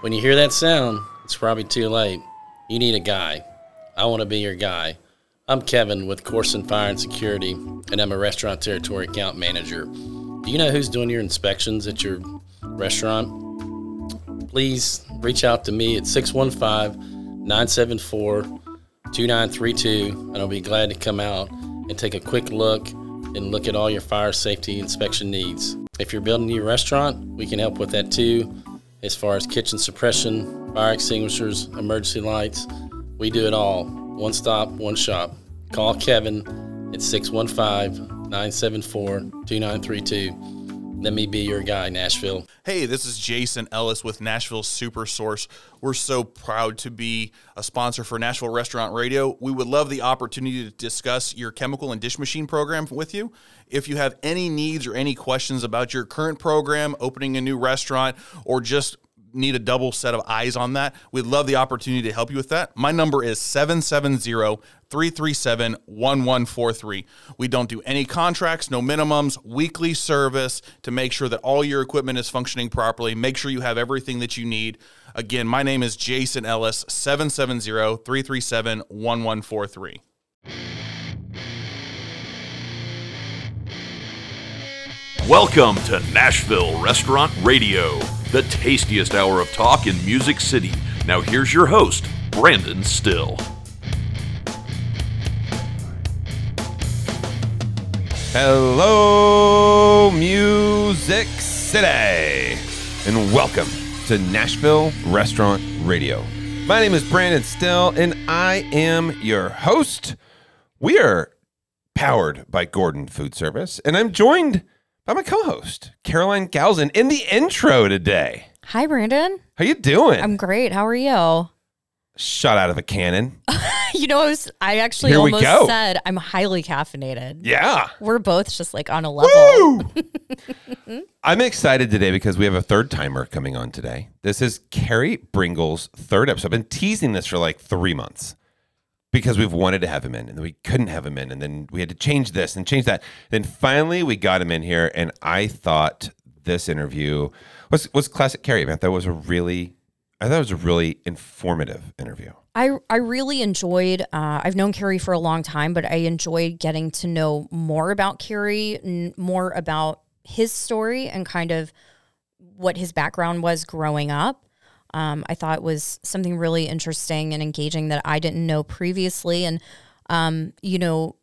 When you hear that sound, it's probably too late. You need a guy. I want to be your guy. I'm Kevin with Koorsen Fire and Security, and I'm a restaurant territory account manager. Do you know who's doing your inspections at your restaurant? Please reach out to me at 615 974 2932, and I'll be glad to come out and take a quick look and look at all your fire safety inspection needs. If you're building a new restaurant, we can help with that too, as far as kitchen suppression, fire extinguishers, emergency lights. We do it all. One stop, one shop. Call Kevin at 615 974 2932. Let me be your guy, Nashville. Hey, this is Jason Ellis with Nashville Super Source. We're so proud to be a sponsor for Nashville Restaurant Radio. We would love the opportunity to discuss your chemical and dish machine program with you. If you have any needs or any questions about your current program, opening a new restaurant, or just need a double set of eyes on that, we'd love the opportunity to help you with that. My number is 770 337 1143. We don't do any contracts, no minimums, weekly service to make sure that all your equipment is functioning properly. Make sure you have everything that you need. Again, my name is Jason Ellis, 770 337 1143. Welcome to Nashville Restaurant Radio, the tastiest hour of talk in Music City. Now, here's your host, Brandon Styll. Hello, Music City, and welcome to Nashville Restaurant Radio. My name is Brandon Styll, and I am your host. We are powered by Gordon Food Service, and I'm joined by a co-host Caroline Galzin in the intro today. Hi, Brandon. How you doing? I'm great. How are you? Shot out of a cannon. you know, I, was, I actually Here we almost go. said I'm highly caffeinated. Yeah. We're both just like on a level. I'm excited today because we have a third timer coming on today. This is Carey Bringle's third episode. I've been teasing this for like three months because we've wanted to have him in and we couldn't have him in and then we had to change this and change that. Then finally we got him in here and I thought this interview was was classic Carey. Man, that was a really I thought it was a really informative interview. I, I really enjoyed, uh, I've known Carey for a long time, but I enjoyed getting to know more about Carey, n- more about his story and kind of what his background was growing up. Um, I thought was something really interesting and engaging that I didn't know previously. And, um, you know,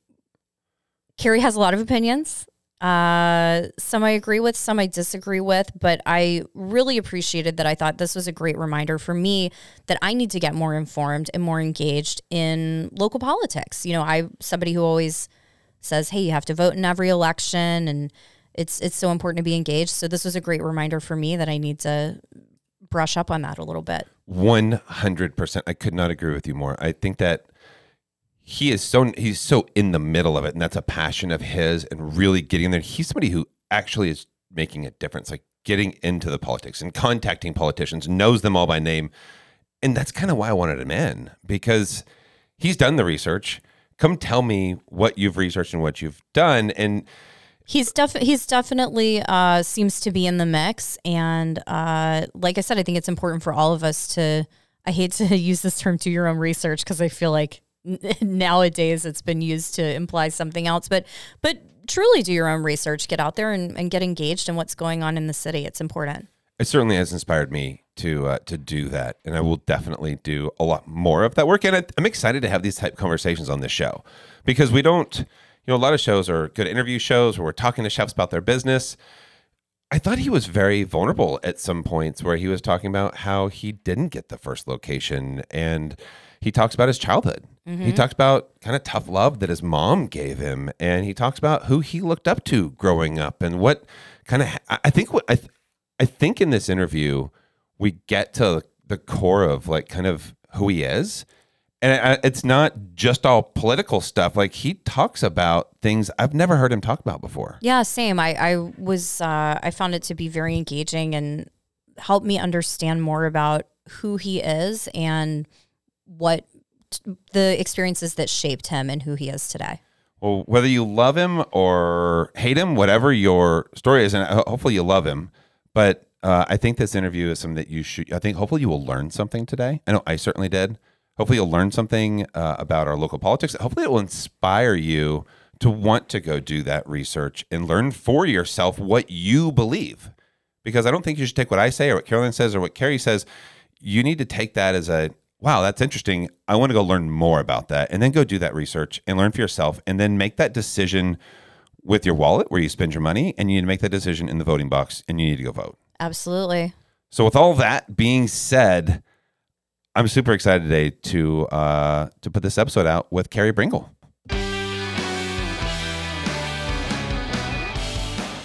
Carey has a lot of opinions. Uh, some I agree with, some I disagree with, but I really appreciated that. I thought this was a great reminder for me that I need to get more informed and more engaged in local politics. You know, I somebody who always says, "Hey, you have to vote in every election," and it's it's so important to be engaged. So this was a great reminder for me that I need to brush up on that a little bit. One hundred percent. I could not agree with you more. I think that he is so he's so in the middle of it, and that's a passion of his, and really getting there. He's somebody who actually is making a difference, like getting into the politics and contacting politicians, knows them all by name, and that's kind of why I wanted him in because he's done the research. Come tell me what you've researched and what you've done, and He's def- he's definitely uh, seems to be in the mix, and uh, like I said, I think it's important for all of us to. I hate to use this term "do your own research" because I feel like nowadays it's been used to imply something else, but but truly do your own research. Get out there and, and get engaged in what's going on in the city. It's important. it certainly has inspired me to uh, to do that, and I will definitely do a lot more of that work. And I, I'm excited to have these type conversations on this show because we don't, you know, a lot of shows are good interview shows where we're talking to chefs about their business. I thought he was very vulnerable at some points where he was talking about how he didn't get the first location and he talks about his childhood. He mm-hmm. talks about kind of tough love that his mom gave him and he talks about who he looked up to growing up and what kind of I I think what I th- I think in this interview we get to the core of like kind of who he is. And it's not just all political stuff. Like he talks about things I've never heard him talk about before. Yeah, same. I, I was uh, I found it to be very engaging and helped me understand more about who he is and what t- the experiences that shaped him and who he is today. Well, whether you love him or hate him, whatever your story is, and hopefully you love him, but Uh, I think this interview is something that you should. I think hopefully you will learn something today. I know I certainly did. Hopefully you'll learn something uh, about our local politics. Hopefully it will inspire you to want to go do that research and learn for yourself what you believe. Because I don't think you should take what I say or what Carolyn says or what Carey says. You need to take that as a wow, that's interesting. I want to go learn more about that and then go do that research and learn for yourself and then make that decision with your wallet where you spend your money and you need to make that decision in the voting box and you need to go vote. Absolutely. So with all that being said, I'm super excited today to uh, to put this episode out with Carey Bringle. She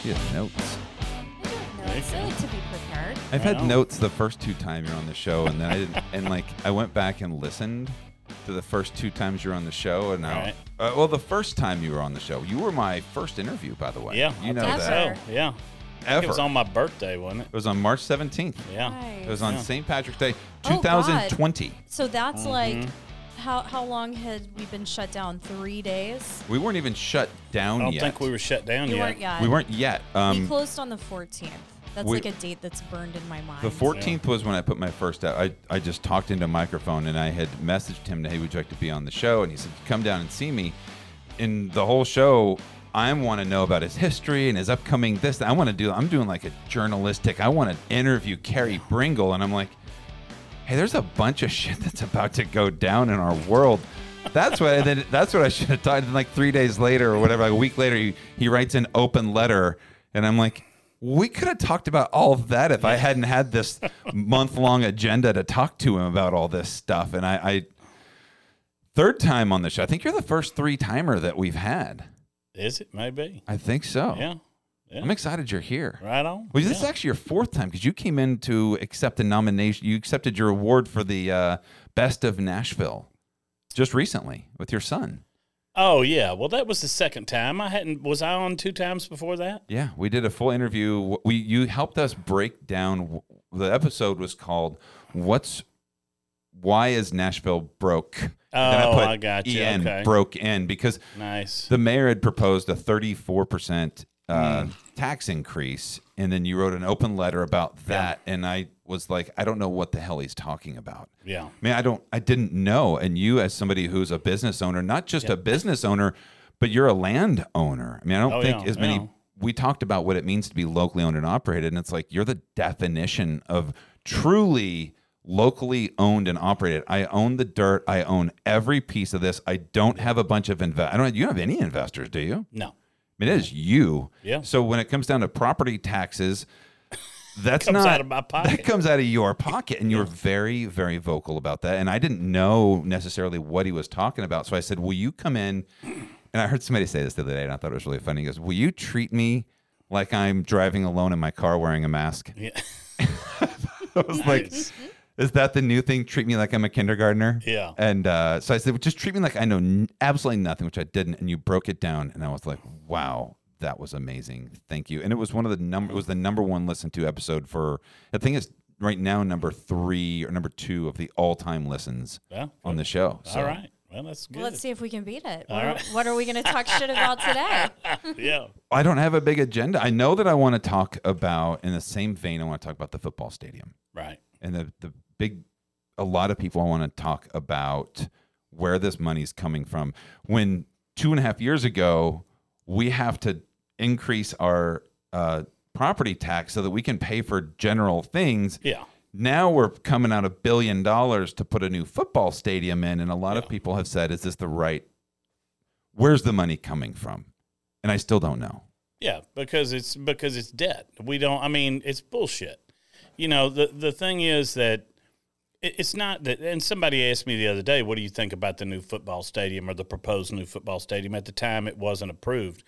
has notes. I like to be prepared. I've had Wow. notes the first two times you're on the show, and then I didn't. and like I went back and listened to the first two times you're on the show, and now, Right. uh, well, the first time you were on the show, you were my first interview, by the way. Yeah, you I know think that. Ever. So, yeah. I think Ever. It was on my birthday, wasn't it? It was on March 17th. Yeah. It was on Yeah. St. Patrick's Day, Oh, God. 2020. So that's Mm-hmm. like how how long had we been shut down? Three days. we weren't even shut down I don't yet. think we were shut down You yet. weren't yet. We weren't yet. we Um, closed on the 14th. That's we- like a date that's burned in my mind. The 14th was when I put my first out. I, I just talked into a microphone and I had messaged him, to hey, would you like to be on the show? And he said, come down and see me. In the whole show, I want to know about his history and his upcoming this. I want to do, I'm doing like a journalistic, I want to interview Carey Bringle. And I'm like, hey, there's a bunch of shit that's about to go down in our world. That's what and then that's what I should have done. And like three days later or whatever, like a week later, he, he writes an open letter, and I'm like, we could have talked about all of that if I hadn't had this month long agenda to talk to him about all this stuff. And I, I third time on the show. I think you're the first three timer that we've had. Is it? Maybe. I think so. Yeah. Yeah. I'm excited you're here. Right on. Well, this is actually your fourth time because you came in to accept a nomination. You accepted your award for the uh, Best of Nashville just recently with your son. Oh yeah. Well, that was the second time. I hadn't. Was I on two times before that? Yeah, we did a full interview. We you helped us break down. The episode was called "What's Why Is Nashville Broke?" And Oh, I got you. En Okay. broke in because Nice. the mayor had proposed a 34 percent uh, tax increase, and then you wrote an open letter about that, and I was like, I don't know what the hell he's talking about. yeah. I mean, I don't, I didn't know. And you, as somebody who's a business owner, not just a business owner, but you're a land owner. I mean, I don't Oh, think yeah, as many. yeah. We talked about what it means to be locally owned and operated, and it's like you're the definition of truly locally owned and operated. I own the dirt. I own every piece of this. I don't have a bunch of invest. I don't. You don't have any investors, do you? No. I mean, it is you. Yeah. So when it comes down to property taxes, that's Comes not out of my That comes out of your pocket, and you were very, very vocal about that. And I didn't know necessarily what he was talking about, so I said, "Will you come in?" And I heard somebody say this the other day, and I thought it was really funny. He goes, "Will you treat me like I'm driving alone in my car wearing a mask?" Yeah. I was like, "Is that the new thing? Treat me like I'm a kindergartner?" Yeah. And uh, so I said, well, just treat me like I know n- absolutely nothing, which I didn't. And you broke it down, and I was like, wow, that was amazing. Thank you. And it was one of the number. It was the number one listened to episode for. I think it's right now number three or number two of the all time listens Yeah. on the show. So All right. Well, that's good. Well, let's see if we can beat it. What, right. are, what are we going to talk shit about today? yeah. I don't have a big agenda. I know that I want to talk about in the same vein. I want to talk about the football stadium. Right. And the the big a lot of people want to talk about where this money's coming from when two and a half years ago we have to increase our uh, property tax so that we can pay for general things Yeah. now we're coming out a billion dollars to put a new football stadium in and a lot of people have said is this the right where's the money coming from and i still don't know Yeah, because it's because it's debt. We don't. I mean, it's bullshit. You know, the the thing is that it, it's not that. And somebody asked me the other day, "What do you think about the new football stadium or the proposed new football stadium?" At the time, it wasn't approved.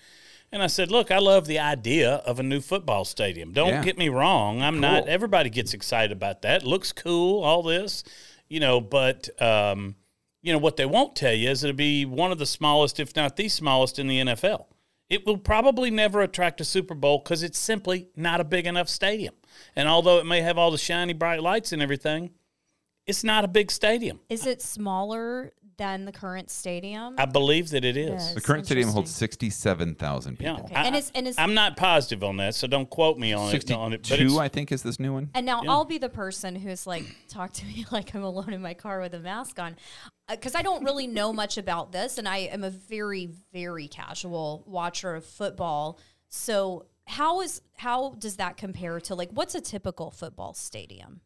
And I said, "Look, I love the idea of a new football stadium. Don't Yeah. get me wrong. I'm not. Everybody gets excited about that. Looks cool. All this, you know. But um, you know what they won't tell you is it'll be one of the smallest, if not the smallest, in the NFL. It will probably never attract a Super Bowl because it's simply not a big enough stadium. And although it may have all the shiny bright lights and everything, It's not a big stadium. Is it smaller than the current stadium? I believe that it is. Yeah. The current stadium holds interesting. 67,000 Yeah, people. Okay. I, And it's- and it's- I'm not positive on that, so don't quote me on it. 62, On it but it's, I think, is this new one. And now Yeah. I'll be the person who's like, talk to me like I'm alone in my car with a mask on. Uh, because I don't really know much about this. And I am a very, very casual watcher of football. So, how is how does that compare to like what's a typical football stadium?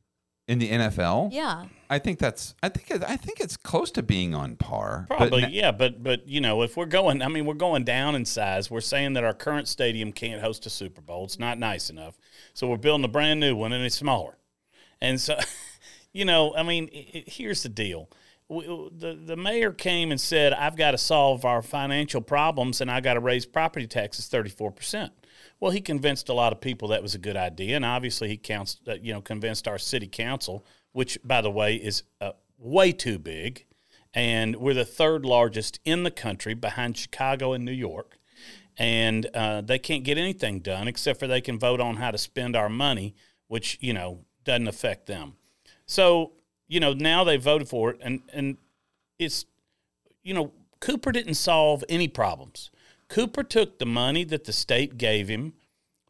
In the NFL, Yeah. I think that's. I think. It, I think it's close to being on par. But Probably, na- yeah, but but you know, if we're going, I mean, we're going down in size. We're saying that our current stadium can't host a Super Bowl. It's not nice enough, so we're building a brand new one, and it's smaller. And so, you know, I mean, i i here's the deal: we, the the mayor came and said, "I've got to solve our financial problems, and I got to raise property taxes thirty four percent." Well, he convinced a lot of people that was a good idea, and obviously he counts, uh, you know, convinced our city council, which, by the way, is uh, way too big, and we're the third largest in the country behind Chicago and New York, and uh, they can't get anything done except for they can vote on how to spend our money, which you know doesn't affect them. So you know now they voted for it, and and it's you know Cooper didn't solve any problems. Cooper took the money that the state gave him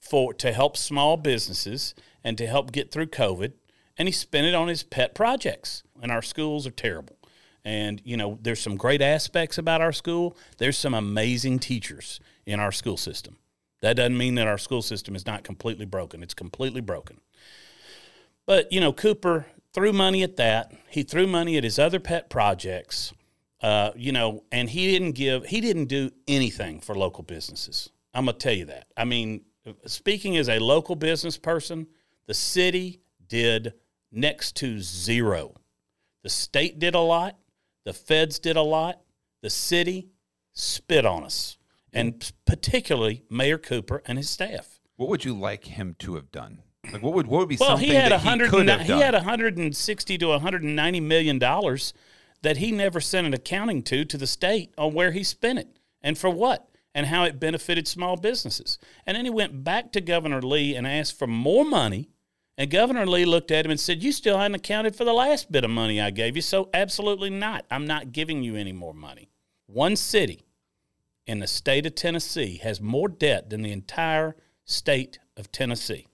for to help small businesses and to help get through COVID, and he spent it on his pet projects. And our schools are terrible. And you know, there's some great aspects about our school. There's some amazing teachers in our school system. That doesn't mean that our school system is not completely broken. It's completely broken. But you know, Cooper threw money at that. He threw money at his other pet projects. Uh, you know, and he didn't give. He didn't do anything for local businesses. I'm gonna tell you that. I mean, speaking as a local business person, the city did next to zero. The state did a lot. The feds did a lot. The city spit on us, and particularly Mayor Cooper and his staff. what would you like him to have done? Like, what would what would be Well, something he had that he could have done? He had hundred and sixty to one hundred and ninety million dollars that he never sent an accounting to to the state on where he spent it and for what and how it benefited small businesses. And then he went back to Governor Lee and asked for more money. And Governor Lee looked at him and said, "You still hadn't accounted for the last bit of money I gave you, so absolutely not. I'm not giving you any more money." One city in the state of Tennessee has more debt than the entire state of Tennessee.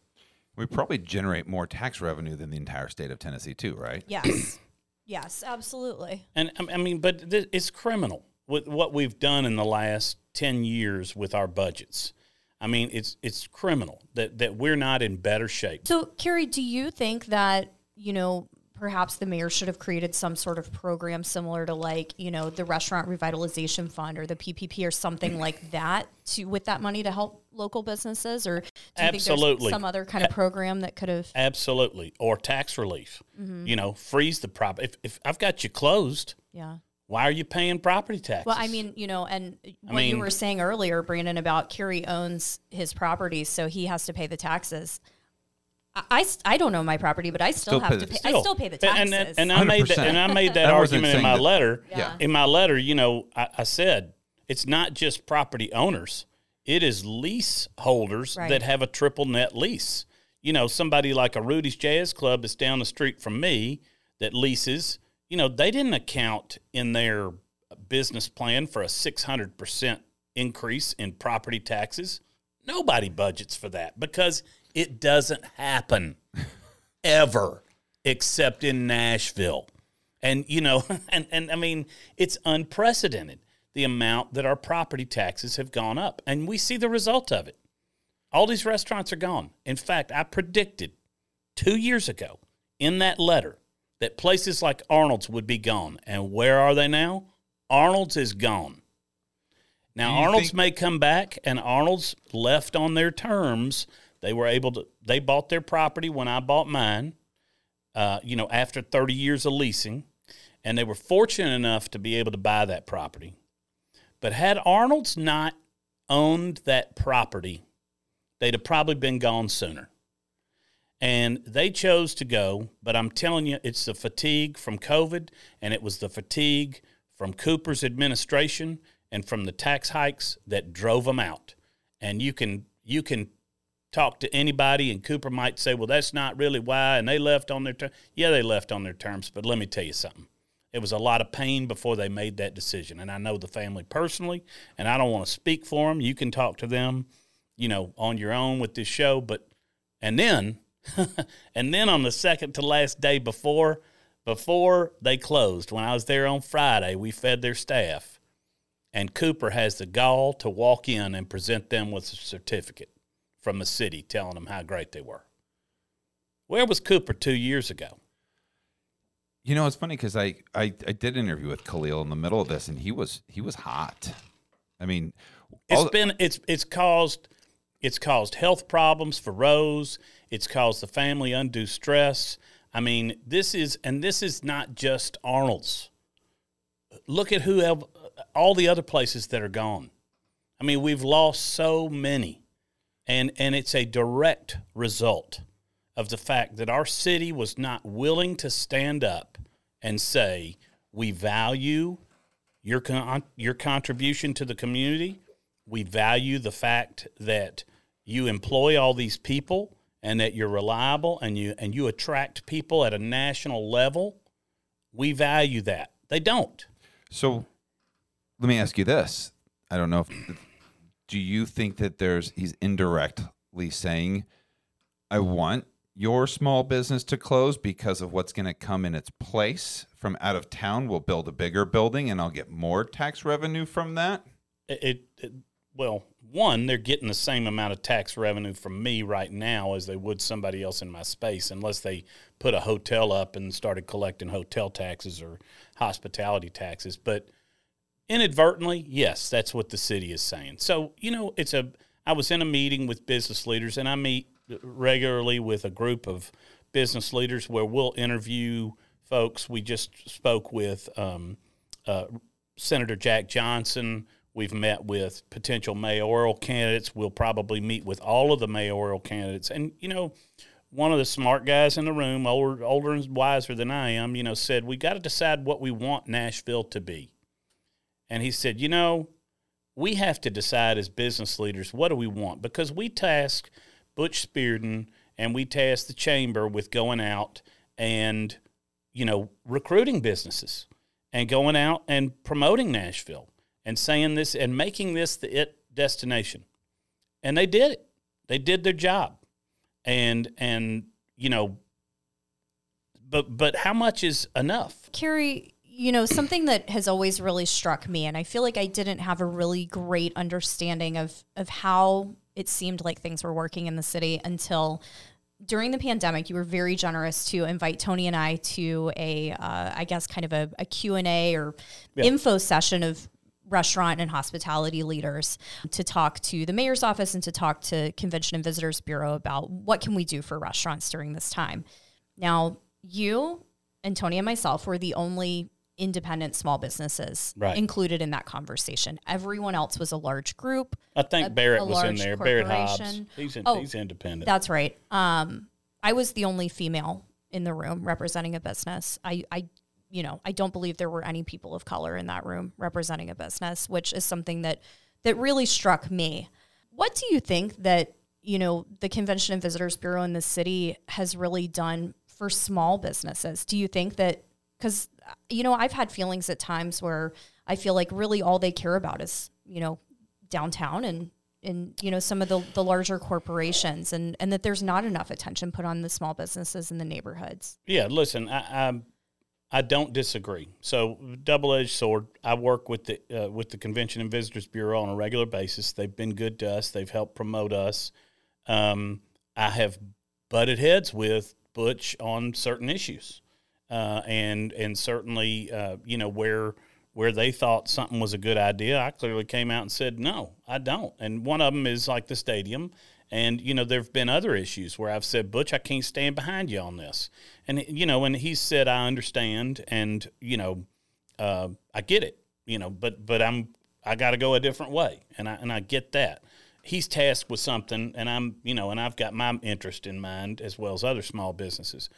we probably generate more tax revenue than the entire state of Tennessee too, right? Yes. Yes, absolutely. And I I mean, but th- it's criminal with what we've done in the last ten years with our budgets. I mean, it's it's criminal that that we're not in better shape. So, Carey, do you think that, you know, perhaps the mayor should have created some sort of program similar to like, you know, the restaurant revitalization fund or the PPP or something like that to with that money to help local businesses or do you think Absolutely. there's some other kind of program that could have Absolutely, or tax relief. Mm-hmm. You know, freeze the prop. If if I've got you closed, yeah. why are you paying property taxes? Well, I mean, you know, and what mean- you were saying earlier, Brandon, about Carey owns his property, so he has to pay the taxes. I, I, don't own my property, but I still, Still have pay to the- pay. I still pay the taxes. And, and, and I made that, and I made that I wasn't argument in my that- letter. Yeah. In my letter, you know, I, I said it's not just property owners; it is leaseholders Right. that have a triple net lease. You know, somebody like a Rudy's Jazz Club that's down the street from me that leases. You know, they didn't account in their business plan for a six hundred percent increase in property taxes. Nobody budgets for that because it doesn't happen ever except in Nashville. And you know, and, and I mean, it's unprecedented the amount that our property taxes have gone up. And we see the result of it. All these restaurants are gone. In fact, I predicted two years ago in that letter that places like Arnold's would be gone. And where are they now? Arnold's is gone. Now Arnold's think- may come back, and Arnold's left on their terms. They were able to. They bought their property when I bought mine. Uh, you know, after thirty years of leasing, and they were fortunate enough to be able to buy that property. But had Arnold's not owned that property, they'd have probably been gone sooner. And they chose to go, but I'm telling you, it's the fatigue from COVID, and it was the fatigue from Cooper's administration and from the tax hikes that drove them out. And you can you can talk to anybody, and Cooper might say, "Well, that's not really why," and they left on their terms. Yeah, they left on their terms, but let me tell you something. It was a lot of pain before they made that decision, and I know the family personally, and I don't want to speak for them. You can talk to them, you know, on your own with this show, but and then, and then on the second to last day before, before they closed, when I was there on Friday, we fed their staff, and Cooper has the gall to walk in and present them with a certificate from the city telling them how great they were. Where was Cooper two years ago? You know, it's funny because I, I I did interview with Kahlil in the middle of this, and he was he was hot. I mean, It's all- been it's it's caused it's caused health problems for Rose. It's caused the family undue stress. I mean, this is and this is not just Arnold's. Look at who el- all the other places that are gone. I mean, we've lost so many, and and it's a direct result of the fact that our city was not willing to stand up and say we value your con- your contribution to the community. We value the fact that you employ all these people and that you're reliable and you and you attract people at a national level. We value that. They don't. So let me ask you this. I don't know if do you think that there's he's indirectly saying I want your small business to close because of what's going to come in its place from out of town. We'll build a bigger building and I'll get more tax revenue from that. It, it, well, one, they're getting the same amount of tax revenue from me right now as they would somebody else in my space, unless they put a hotel up and started collecting hotel taxes or hospitality taxes. But inadvertently, yes, that's what the city is saying. So, you know, it's a I was in a meeting with business leaders and I meet regularly with a group of business leaders where we'll interview folks. We just spoke with um, uh, Senator Jack Johnson. We've met with potential mayoral candidates. We'll probably meet with all of the mayoral candidates. And, you know, one of the smart guys in the room, older, older and wiser than I am, you know, said, We got to decide what we want Nashville to be. And he said, You know, we have to decide as business leaders what do we want because we task Butch Spyridon and we task the chamber with going out and, you know, recruiting businesses and going out and promoting Nashville and saying this and making this the it destination. And they did it. They did their job. And and you know but but how much is enough? Carey, you know, something that has always really struck me, and I feel like I didn't have a really great understanding of of how it seemed like things were working in the city until during the pandemic, you were very generous to invite Tony and I to a, uh, I guess, kind of a, a Q&A or info session of restaurant and hospitality leaders to talk to the mayor's office and to talk to Convention and Visitors Bureau about what can we do for restaurants during this time. Now, you and Tony and myself were the only independent small businesses Right. included in that conversation. Everyone else was a large group. I think a- Barrett a was in there. Barrett Hobbs. He's in, Oh, he's independent. That's right. Um, I was the only female in the room representing a business. I, I, you know, I don't believe there were any people of color in that room representing a business, which is something that that really struck me. What do you think that you know the Convention and Visitors Bureau in the city has really done for small businesses? Do you think that because you know I've had feelings at times where I feel like really all they care about is you know downtown and and you know some of the, the larger corporations and and that there's not enough attention put on the small businesses in the neighborhoods Yeah, listen, I, I I don't disagree. So double edged sword. I work with the uh, with the Convention and Visitors Bureau on a regular basis. They've been good to us. They've helped promote us. Um, I have butted heads with Butch on certain issues, uh, and and certainly uh, you know where where they thought something was a good idea. I clearly came out and said no, I don't. And one of them is like the stadium. And you know, there've been other issues where I've said, Butch, I can't stand behind you on this. And you know, and he said, I understand, and you know, uh, I get it. You know, but but I'm I got to go a different way, and I and I get that. He's tasked with something, and I'm you know, and I've got my interest in mind as well as other small businesses.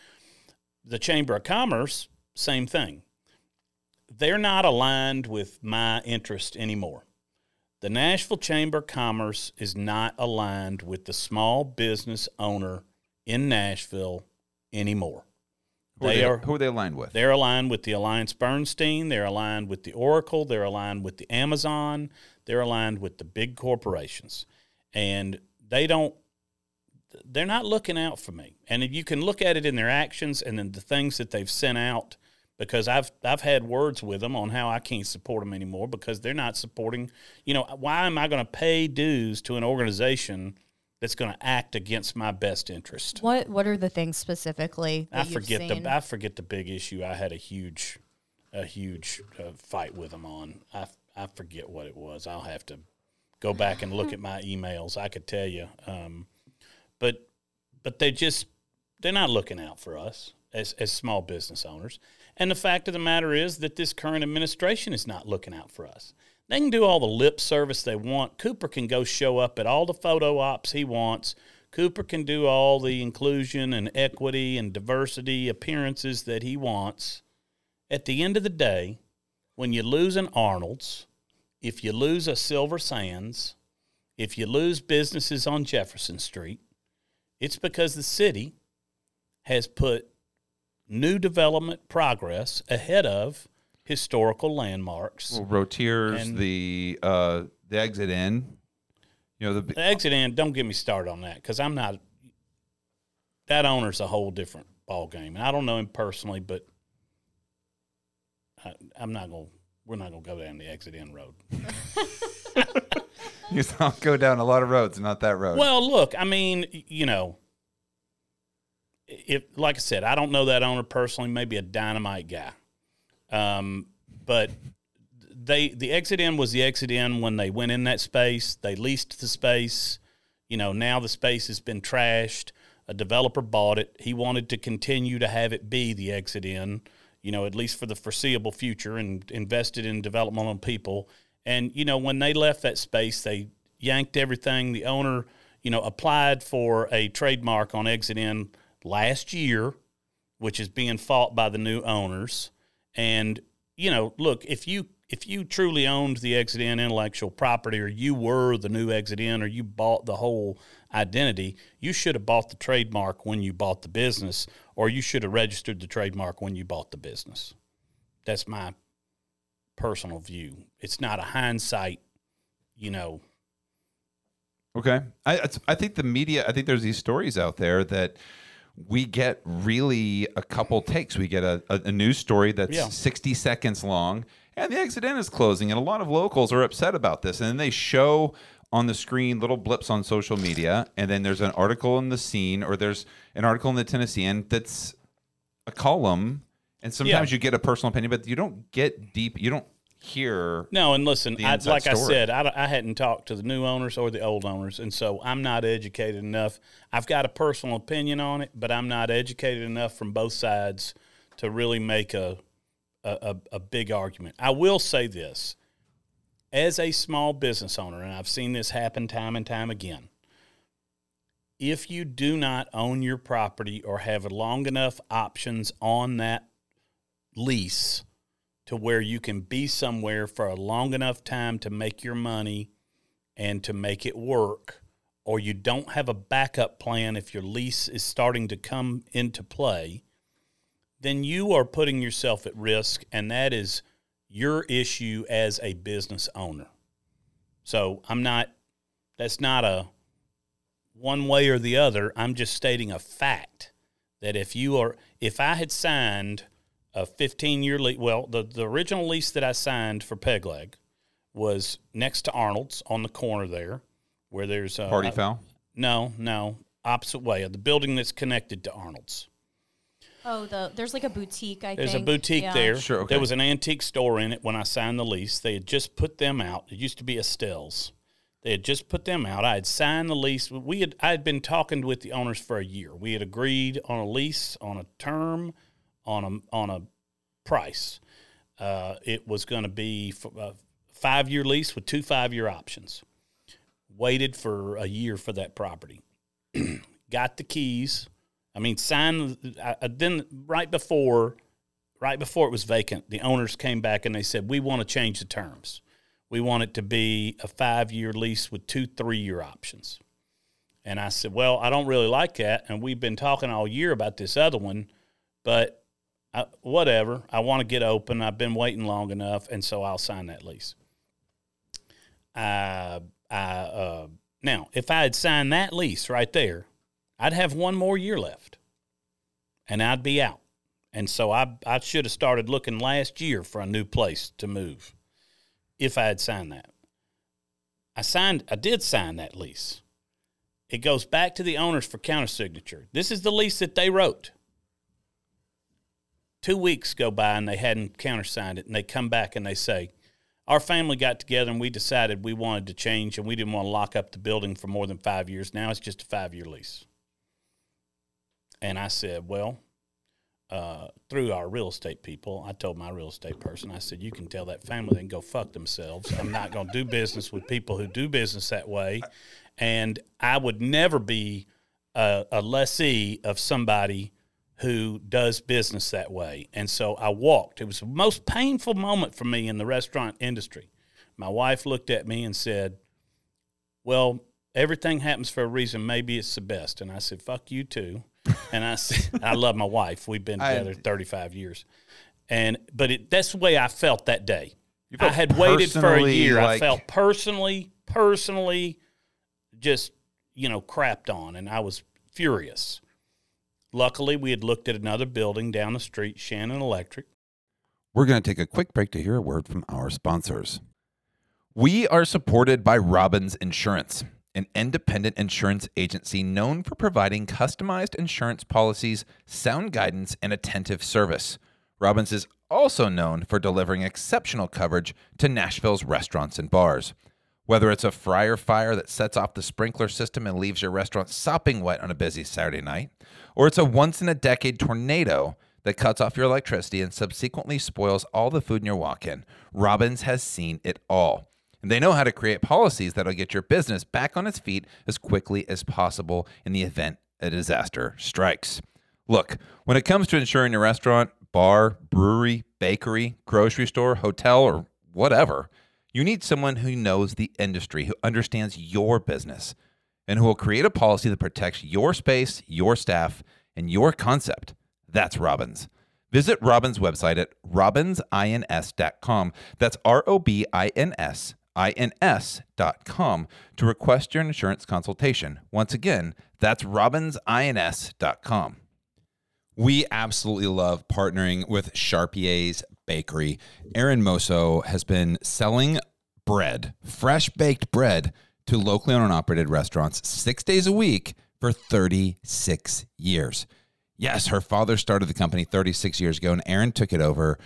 The Chamber of Commerce, same thing. They're not aligned with my interest anymore The Nashville Chamber of Commerce is not aligned with the small business owner in Nashville anymore. Who They are who are they aligned with? they're aligned with the Alliance Bernstein. They're aligned with the Oracle. They're aligned with the Amazon. They're aligned with the big corporations. And they don't, they're not looking out for me. And if you can look at it in their actions and then the things that they've sent out, because I've, I've had words with them on how I can't support them anymore because they're not supporting, you know, why am I going to pay dues to an organization that's going to act against my best interest? What What are the things specifically? That I forget the I forget the big issue. I had a huge, a huge uh, fight with them on. I I forget what it was. I'll have to go back and look at my emails. I could tell you, um, but but they just they're not looking out for us as as small business owners. And the fact of the matter is that this current administration is not looking out for us. They can do all the lip service they want. Cooper can go show up at all the photo ops he wants. Cooper can do all the inclusion and equity and diversity appearances that he wants. At the end of the day, when you lose an Arnold's, if you lose a Silver Sands, if you lose businesses on Jefferson Street, it's because the city has put new development progress ahead of historical landmarks. Well, Rotiers, the uh, the exit in. You know the The exit in, don't get me started on that because I'm not. That owner's a whole different ball game, and I don't know him personally, but I, I'm not gonna. We're not gonna go down the exit in road. you don't go down a lot of roads, not that road. Well, look, I mean, you know, if like I said, I don't know that owner personally. Maybe a dynamite guy, um, but they the exit in was the exit in when they went in that space. They leased the space. You know, now the space has been trashed. A developer bought it. He wanted to continue to have it be the exit in. You know, at least for the foreseeable future, and invested in developmental people. And you know, when they left that space, they yanked everything. The owner, you know, applied for a trademark on Exit In last year, which is being fought by the new owners. And you know, look, if you if you truly owned the Exit In intellectual property, or you were the new Exit In, or you bought the whole identity, you should have bought the trademark when you bought the business, or you should have registered the trademark when you bought the business. That's my personal view. It's not a hindsight, you know. Okay, I I think the media. I think there's these stories out there that we get really a couple takes. We get a, a, a news story that's Yeah. 60 seconds long, and the exit in is closing, and a lot of locals are upset about this. And then they show on the screen little blips on social media, and then there's an article in the scene, or there's an article in the Tennessean that's a column. And sometimes Yeah. you get a personal opinion, but you don't get deep. You don't hear. No, and listen, I, like I said, I, I hadn't talked to the new owners or the old owners, and so I'm not educated enough. I've got a personal opinion on it, but I'm not educated enough from both sides to really make a a, a, a big argument. I will say this: as a small business owner, and I've seen this happen time and time again. If you do not own your property or have long enough options on that lease, to where you can be somewhere for a long enough time to make your money and to make it work, or you don't have a backup plan if your lease is starting to come into play, then you are putting yourself at risk, and that is your issue as a business owner. So I'm not, that's not a one way or the other. I'm just stating a fact that if you are, if I had signed a 15 year lease. Well, the, the original lease that I signed for Peg Leg was next to Arnold's on the corner there, where there's uh, a Party Fowl. No, no, opposite way. The building that's connected to Arnold's. Oh, the there's like a boutique. I There's think a boutique Yeah. there. Sure, okay. There was an antique store in it when I signed the lease. They had just put them out. It used to be Estelle's. They had just put them out. I had signed the lease. We had I had been talking with the owners for a year. We had agreed on a lease, on a term, on a on a price. Uh, it was going to be f- a five year lease with two five year options. Waited for a year for that property. Got the keys. I mean, signed. I, I, then right before, right before it was vacant, the owners came back and they said, "We want to change the terms. We want it to be a five year lease with two three year options. And I said, Well, I don't really like that. And we've been talking all year about this other one, but I, whatever. I want to get open. I've been waiting long enough. And so I'll sign that lease. Uh, I, uh, now, if I had signed that lease right there, I'd have one more year left and I'd be out. And so I, I should have started looking last year for a new place to move if I had signed that. I signed, I did sign that lease. It goes back to the owners for countersignature. This is the lease that they wrote. Two weeks go by and they hadn't countersigned it, and they come back and they say, Our family got together and we decided we wanted to change and we didn't want to lock up the building for more than five years. Now it's just a five year lease. And I said, Well, uh, through our real estate people, I told my real estate person, I said, you can tell that family can go fuck themselves. I'm not going to do business with people who do business that way. And I would never be a, a lessee of somebody who does business that way. And so I walked. It was the most painful moment for me in the restaurant industry. My wife looked at me and said, well, everything happens for a reason. Maybe it's the best. And I said, fuck you too and I said, I love my wife. We've been together 35 years. And but it, that's the way I felt that day. I had waited for a personally, year. I felt personally, personally, just you know, crapped on, and I was furious. Luckily, we had looked at another building down the street, Shannon Electric. We're going to take a quick break to hear a word from our sponsors. We are supported by Robbins Insurance, an independent insurance agency known for providing customized insurance policies, sound guidance, and attentive service. Robbins is also known for delivering exceptional coverage to Nashville's restaurants and bars. Whether it's a fryer fire that sets off the sprinkler system and leaves your restaurant sopping wet on a busy Saturday night, or it's a once in a decade tornado that cuts off your electricity and subsequently spoils all the food in your walk in, Robbins has seen it all. And they know how to create policies that'll get your business back on its feet as quickly as possible in the event a disaster strikes. Look, when it comes to insuring your restaurant, bar, brewery, bakery, grocery store, hotel, or whatever, you need someone who knows the industry, who understands your business, and who will create a policy that protects your space, your staff, and your concept. That's Robbins. Visit Robbins' website at robbinsins.com. That's R O B I N S I N S.com to request your insurance consultation. Once again, that's robbinsins.com. We absolutely love partnering with Charpier's Bakery. Aaron Moso has been selling bread, fresh baked bread, to locally owned and operated restaurants six days a week for 36 years. Yes, her father started the company 36 years ago, and Aaron took it over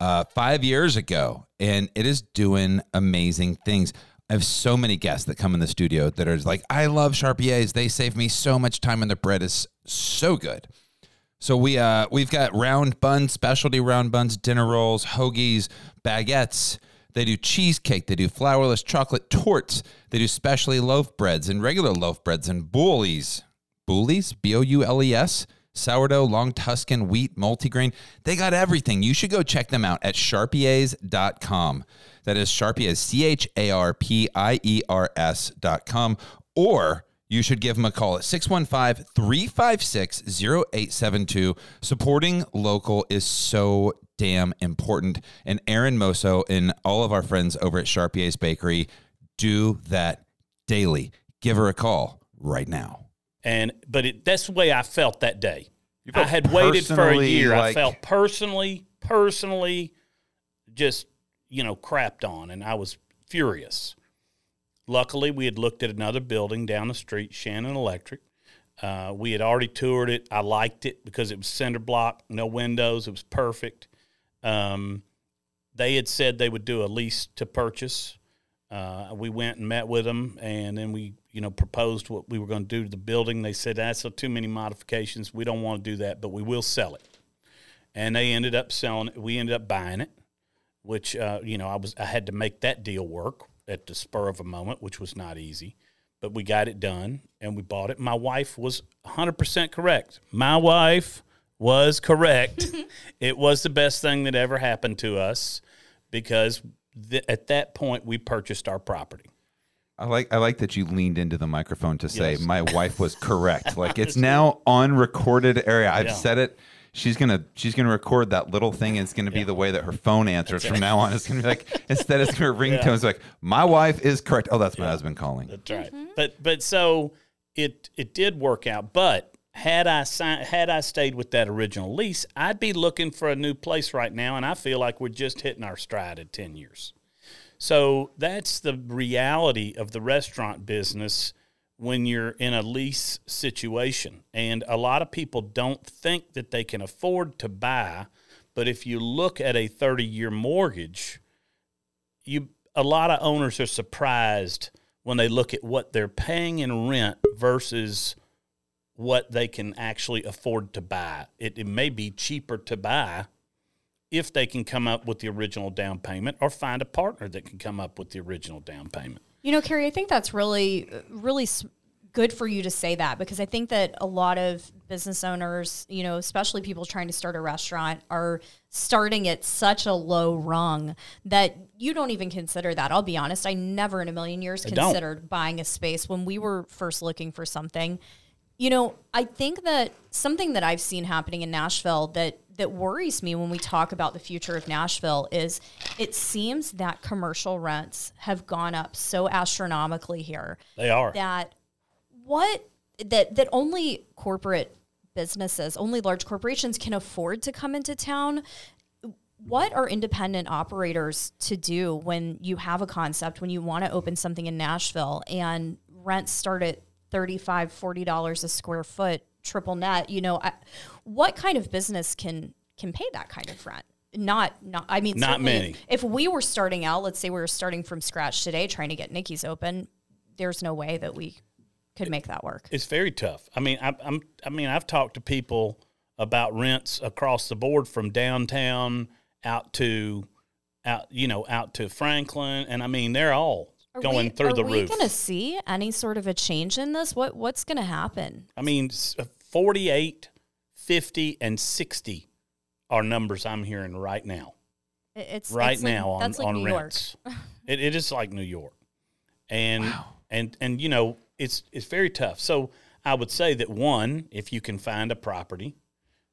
uh, five years ago, and it is doing amazing things. I have so many guests that come in the studio that are like, I love Charpier's. They save me so much time, and their bread is so good. So we uh we've got round buns, specialty round buns, dinner rolls, hoagies, baguettes. They do cheesecake. They do flourless chocolate tortes. They do specialty loaf breads and regular loaf breads and boolies. Boolies? B O U L E S? Sourdough, long Tuscan, wheat, multigrain. They got everything. You should go check them out at charpiers.com. That is Charpiers, C H A R P I E R S.com. Or you should give them a call at 615 356 0872. Supporting local is so damn important. And Aaron Moso and all of our friends over at Charpier's Bakery do that daily. Give her a call right now. And but it, that's the way I felt that day. You I had waited for a year. I felt personally, personally, just you know, crapped on, and I was furious. Luckily, we had looked at another building down the street, Shannon Electric. Uh, we had already toured it. I liked it because it was cinder block, no windows. It was perfect. Um, they had said they would do a lease to purchase. Uh, we went and met with them, and then we, you know, proposed what we were going to do to the building. They said that's too many modifications. We don't want to do that, but we will sell it. And they ended up selling it. We ended up buying it, which uh, you know I was I had to make that deal work at the spur of a moment, which was not easy. But we got it done, and we bought it. My wife was 100% correct. My wife was correct. it was the best thing that ever happened to us because th- at that point we purchased our property. I like I like that you leaned into the microphone to say Yes. my wife was correct. Like it's now on recorded area. I've Yeah. said it. She's gonna she's gonna record that little thing, and it's gonna be the way that her phone answers from now on. It's gonna be like instead it's gonna ringtone. It's like my wife is correct. Oh, that's my husband calling. That's right. Mm-hmm. But but so it it did work out. But had I signed, had I stayed with that original lease, I'd be looking for a new place right now, and I feel like we're just hitting our stride at ten years. So that's the reality of the restaurant business when you're in a lease situation. And a lot of people don't think that they can afford to buy, but if you look at a 30 year mortgage, you a lot of owners are surprised when they look at what they're paying in rent versus what they can actually afford to buy. It, it may be cheaper to buy if they can come up with the original down payment or find a partner that can come up with the original down payment. You know, Carey, I think that's really, really good for you to say that because I think that a lot of business owners, you know, especially people trying to start a restaurant, are starting at such a low rung that you don't even consider that. I'll be honest, I never in a million years considered buying a space when we were first looking for something. You know, I think that something that I've seen happening in Nashville that that worries me when we talk about the future of Nashville is it seems that commercial rents have gone up so astronomically here They are. that what that that only corporate businesses, only large corporations can afford to come into town. What are independent operators to do when you have a concept, when you want to open something in Nashville and rents start at $35, $40 a square foot, triple net, you know, I, what kind of business can can pay that kind of rent? Not not I mean Not many. If we were starting out, let's say we were starting from scratch today trying to get Nicky's open, there's no way that we could make that work. It's very tough. I mean, I, I'm. I mean, I've talked to people about rents across the board from downtown out to out. You know, out to Franklin, and I mean, they're all Are going we, through the roof. are we going to see any sort of a change in this? What what's going to happen? I mean, 48, 50, and 60 are numbers I'm hearing right now. It's right it's like- now on, that's like on New rents. it, it is like New York. And and and you know, it's it's very tough. So I would say that one, if you can find a property,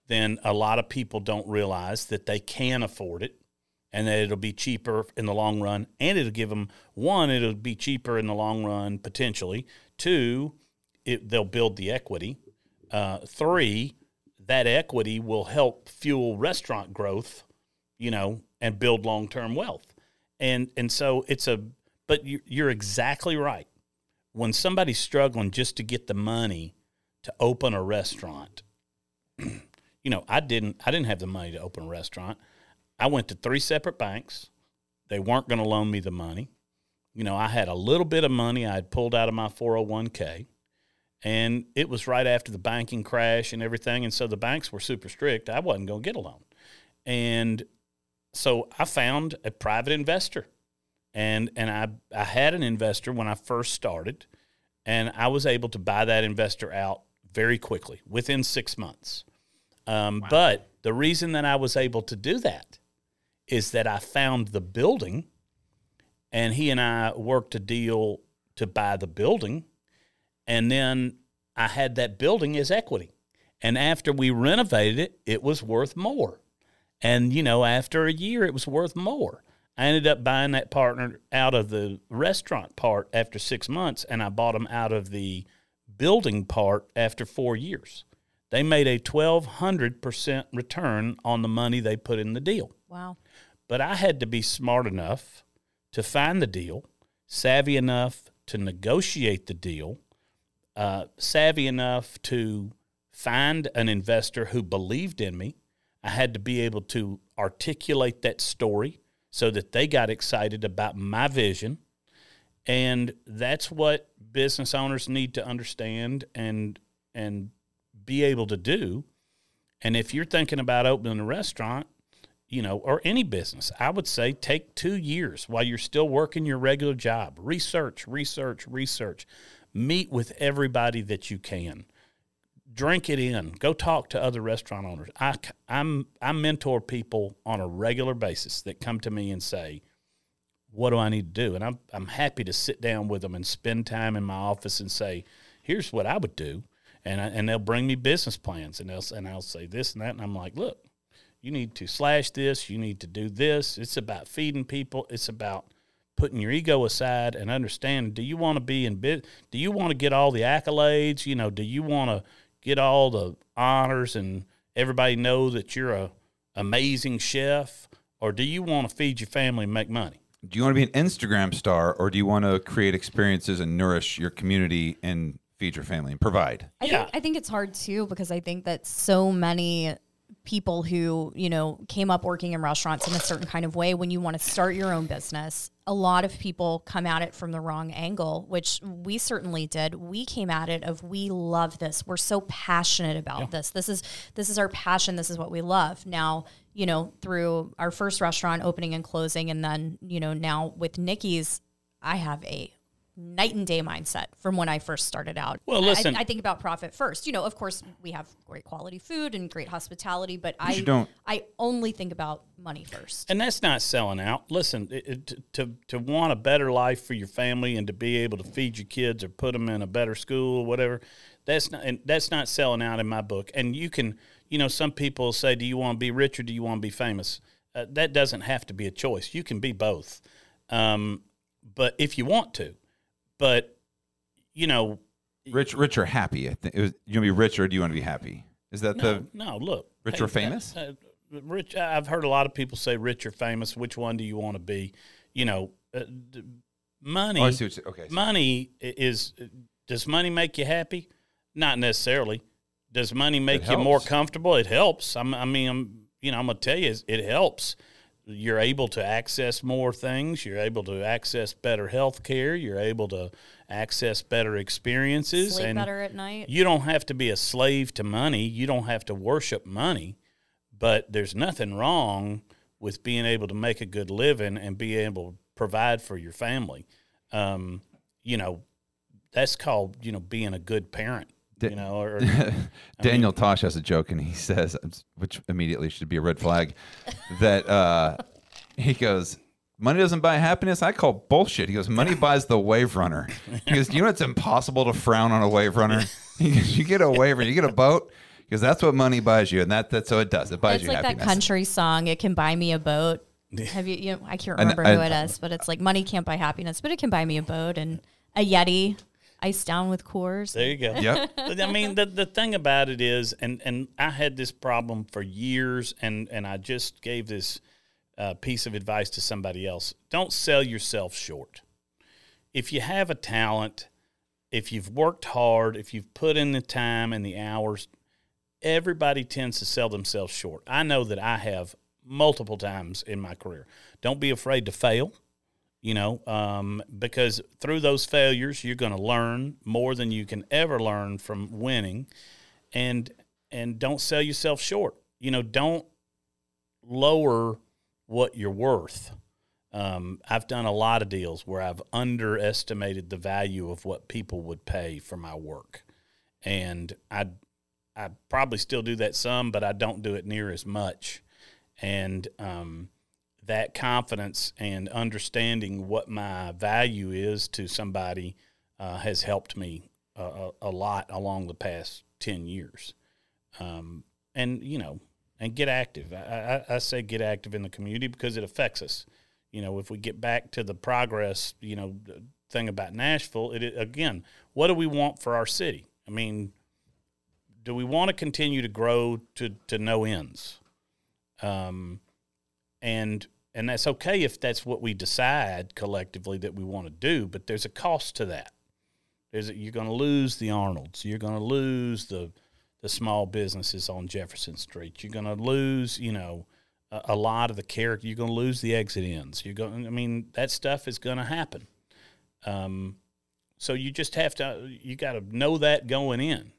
then a lot of people don't realize that they can afford it and that it'll be cheaper in the long run and it'll give them one it'll be cheaper in the long run potentially two it, they'll build the equity uh, three that equity will help fuel restaurant growth you know and build long-term wealth. And and so it's a but you- you're exactly right. When somebody's struggling just to get the money to open a restaurant you know i didn't i didn't have the money to open a restaurant. I went to three separate banks. They weren't going to loan me the money. You know i had a little bit of money i had pulled out of my 401k and it was right after the banking crash and everything and so the banks were super strict. I wasn't going to get a loan. And so i found a private investor and and I I had an investor when I first started, and I was able to buy that investor out very quickly within six months. Um, But the reason that I was able to do that is that I found the building, and he and I worked a deal to buy the building, and then I had that building as equity. And after we renovated it, it was worth more. And you know, after a year, it was worth more. I ended up buying that partner out of the restaurant part after six months, and I bought them out of the building part after four years. They made a twelve hundred percent return on the money they put in the deal. Wow. But I had to be smart enough to find the deal, savvy enough to negotiate the deal, uh, savvy enough to find an investor who believed in me. I had to be able to articulate that story so that they got excited about my vision. And that's what business owners need to understand and and be able to do. And if you're thinking about opening a restaurant, you know, or any business, I would say take two years while you're still working your regular job. Research, research, research. Meet with everybody that you can. Drink it in. Go talk to other restaurant owners. I, I'm, I mentor people on a regular basis that come to me and say, what do I need to do? And I'm I'm happy to sit down with them and spend time in my office and say, here's what I would do, and I, and they'll bring me business plans and they'll and I'll say this and that, and I'm like, look, you need to slash this, you need to do this. It's about feeding people. It's about putting your ego aside and understanding. Do you want to be in bit? Do you want to get all the accolades? You know, do you want to get all the honors and everybody know that you're a amazing chef, or do you want to feed your family and make money? Do you want to be an Instagram star, or do you want to create experiences and nourish your community and feed your family and provide? I Yeah. think I think it's hard too because I think that so many people who you know came up working in restaurants in a certain kind of way when you want to start your own business. A lot of people come at it from the wrong angle which we certainly did. We came at it of we love this. We're so passionate about this. This is this is our passion. This is what we love. Now you know through our first restaurant opening and closing and then you know now with Nicky's i have a night and day mindset from when I first started out. Well, I- listen- I, think about profit first. You know, of course, we have great quality food and great hospitality, but I don't- I only think about money first. And that's not selling out. Listen, it, it, to- to to want a better life for your family and to be able to feed your kids or put them in a better school, or whatever. That's not and that's not selling out in my book. And you can, you know, some people say, "Do you want to be rich or do you want to be famous?" Uh, that doesn't have to be a choice. You can be both, um, but if you want to. But you know, Rich, rich or happy? I think it was, you want to be rich or do you want to be happy? Is that no, the no. Look, Rich or famous? Uh, uh, rich. I've heard a lot of people say rich or famous. Which one do you want to be? You know, uh, d- money. Oh, I see what you- okay. Money is. Does money make you happy? Not necessarily. Does money make you more comfortable? It helps. I'm, I mean, I'm. You know, I'm gonna tell you, it helps. You're able to access more things. You're able to access better health care. You're able to access better experiences. Sleep and better at night. you don't have to be a slave to money. You don't have to worship money. But there's nothing wrong with being able to make a good living and be able to provide for your family. Um, you know, that's called you know being a good parent. You know, or Daniel Tosh has a joke, and he says, which immediately should be a red flag, that uh, he goes, "Money doesn't buy happiness." I call bullshit. He goes, "Money buys the wave runner." He goes, you know it's impossible to frown on a wave runner? He goes, you get a wave runner, you get a boat." Because that's what money buys you, and that that's so it does. It buys you. It's you like happiness. that country song. It can buy me a boat. Have you? you know, I can't I remember I- who it is, but it's like money can't buy happiness, but it can buy me a boat and a Yeti, iced down with Coors. There you go. Yep. I mean, the, the thing about it is, and, and I had this problem for years, and, and I just gave this uh, piece of advice to somebody else. Don't sell yourself short. If you have a talent, if you've worked hard, if you've put in the time and the hours, everybody tends to sell themselves short. I know that I have multiple times in my career. Don't be afraid to fail you know, um, because through those failures, you're going to learn more than you can ever learn from winning, and and don't sell yourself short. You know, don't lower what you're worth. Um, I've done a lot of deals where I've underestimated the value of what people would pay for my work, and I I probably still do that some, but I don't do it near as much, and um, that confidence and understanding what my value is to somebody uh, has helped me a, a, a lot along the past 10 years. Um, and, you know, and get active. I, I, I say get active in the community because it affects us. You know, if we get back to the progress, you know, thing about Nashville, it again, what do we want for our city? I mean, do we want to continue to grow to, to no ends? Um, and and that's okay if that's what we decide collectively that we want to do but there's a cost to that. You're going to lose the arnolds you're going to lose the the small businesses on jefferson street you're going to lose you know a, a lot of the character you're going to lose the Exit/Ins you're going i mean that stuff is going to happen. Um, so you just have to you got to know that going in.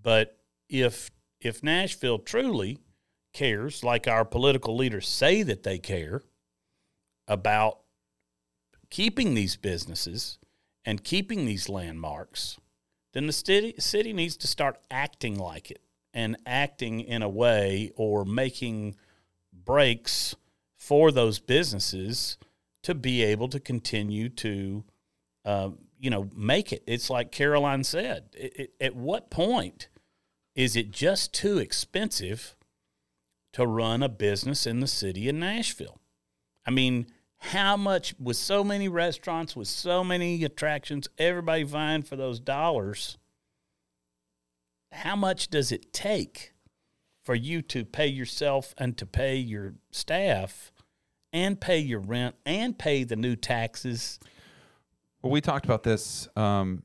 But if if nashville truly cares, like our political leaders say that they care about keeping these businesses and keeping these landmarks, then the city, city needs to start acting like it and acting in a way or making breaks for those businesses to be able to continue to, uh, you know, make it. It's like Caroline said. It, it, at what point is it just too expensive to run a business in the city of Nashville? I mean, how much with so many restaurants, with so many attractions, everybody vying for those dollars? How much does it take for you to pay yourself and to pay your staff and pay your rent and pay the new taxes? Well, we talked about this um,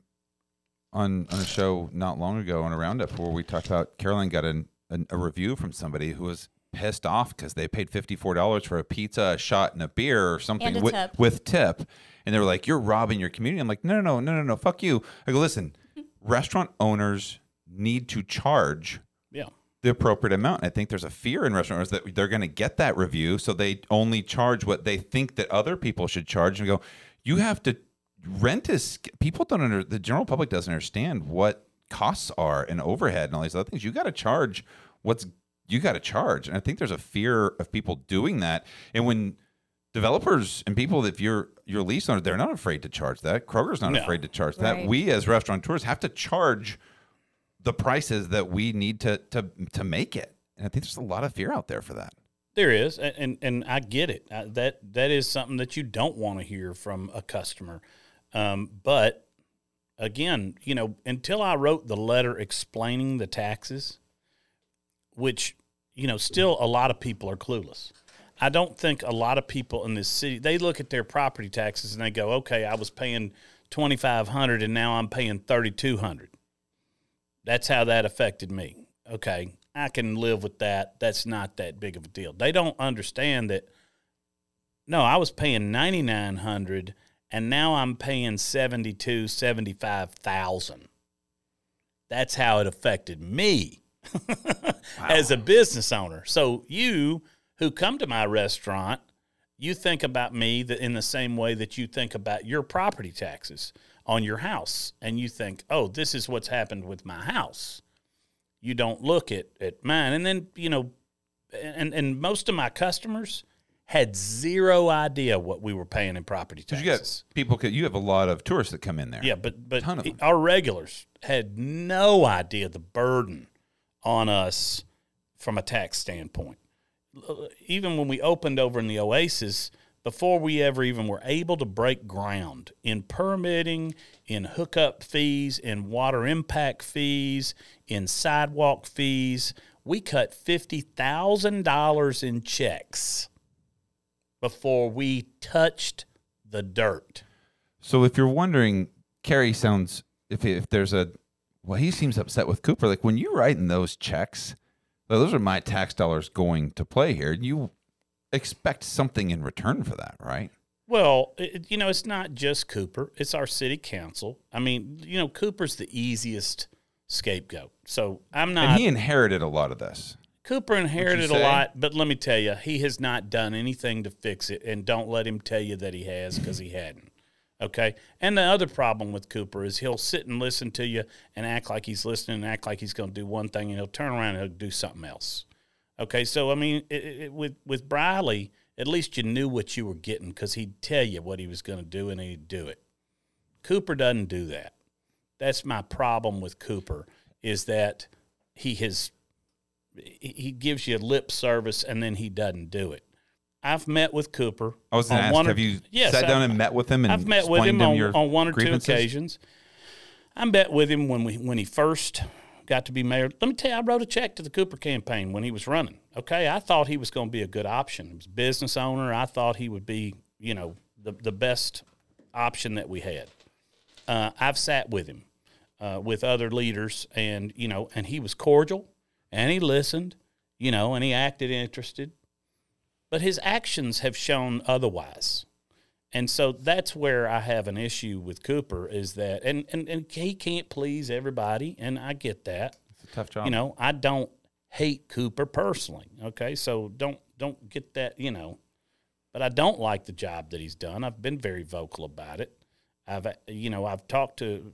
on on a show not long ago on a roundup where we talked about Caroline got an, an, a review from somebody who was pissed off because they paid fifty four dollars for a pizza, a shot, and a beer or something And with, tip. with tip, and they were like, "You're robbing your community." I'm like, "No, no, no, no, no, no, fuck you." I go, "Listen, restaurant owners need to charge." Yeah. the appropriate amount. I think there's a fear in restaurant owners that they're going to get that review, so they only charge what they think that other people should charge. And go, you have to rent is people don't under the general public doesn't understand what costs are and overhead and all these other things. You got to charge what's you got to charge, and I think there's a fear of people doing that. And when developers and people, if you're your lease owner, they're not afraid to charge that. Kroger's not No. afraid to charge that. Right. We as restaurateurs have to charge the prices that we need to to to make it. And I think there's a lot of fear out there for that. There is, and and, and I get it. Uh, that that is something that you don't want to hear from a customer. Um, but again, you know, until I wrote the letter explaining the taxes, which you know, still a lot of people are clueless. I don't think a lot of people in this city they look at their property taxes and they go, "Okay, I was paying twenty five hundred and now I'm paying thirty two hundred. That's how that affected me. Okay, I can live with that. That's not that big of a deal. They don't understand that. No, I was paying ninety nine hundred, and now I'm paying seventy two, seventy five thousand. That's how it affected me as a business owner. So you who come to my restaurant, you think about me that in the same way that you think about your property taxes on your house, and you think, "Oh, this is what's happened with my house." You don't look at at mine, and then you know, and and most of my customers had zero idea what we were paying in property taxes. you got people. You have a lot of tourists that come in there. Yeah, but but Ton of them. our regulars had no idea the burden on us from a tax standpoint. Even when we opened over in the Oasis, before we ever even were able to break ground in permitting, in hookup fees, in water impact fees, in sidewalk fees, we cut fifty thousand dollars in checks before we touched the dirt. So if you're wondering, Carey sounds if if there's a well, he seems upset with Cooper. Like when you write in those checks, those are my tax dollars going to play here. You expect something in return for that, right? Well, it, you know, it's not just Cooper; it's our city council. I mean, you know, Cooper's the easiest scapegoat. So I'm not. and he inherited a lot of this. Cooper inherited a lot, but let me tell you, he has not done anything to fix it. And don't let him tell you that he has, because he hadn't. Okay. And the other problem with Cooper is he'll sit and listen to you and act like he's listening and act like he's going to do one thing, and he'll turn around and he'll do something else. Okay. So I mean, it, it, with with Briley, at least you knew what you were getting because he'd tell you what he was going to do and he'd do it. Cooper doesn't do that. That's my problem with Cooper is that he has he he gives you lip service and then he doesn't do it. I've met with Cooper. I was going to ask, one or- have you Yes, sat down I've- and met with him and I've met with explained him on, on one or grievances? two occasions. I met with him when we when he first got to be mayor. Let me tell you, I wrote a check to the Cooper campaign when he was running. Okay, I thought he was going to be a good option. He was a business owner. I thought he would be, you know, the the best option that we had. Uh, I've sat with him, uh, with other leaders, and you know, and he was cordial, and he listened, you know, and he acted interested, but his actions have shown otherwise. And so that's where I have an issue with Cooper is that, and, and, and he can't please everybody, and I get that. It's a tough job. You know, I don't hate Cooper personally. Okay, so don't don't get that. You know, but I don't like the job that he's done. I've been very vocal about it. I've you know I've talked to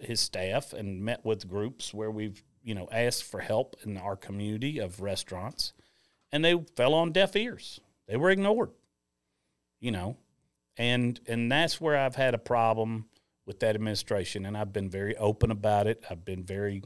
his staff and met with groups where we've you know asked for help in our community of restaurants, and they fell on deaf ears. They were ignored. You know, and and that's where I've had a problem with that administration, and I've been very open about it. I've been very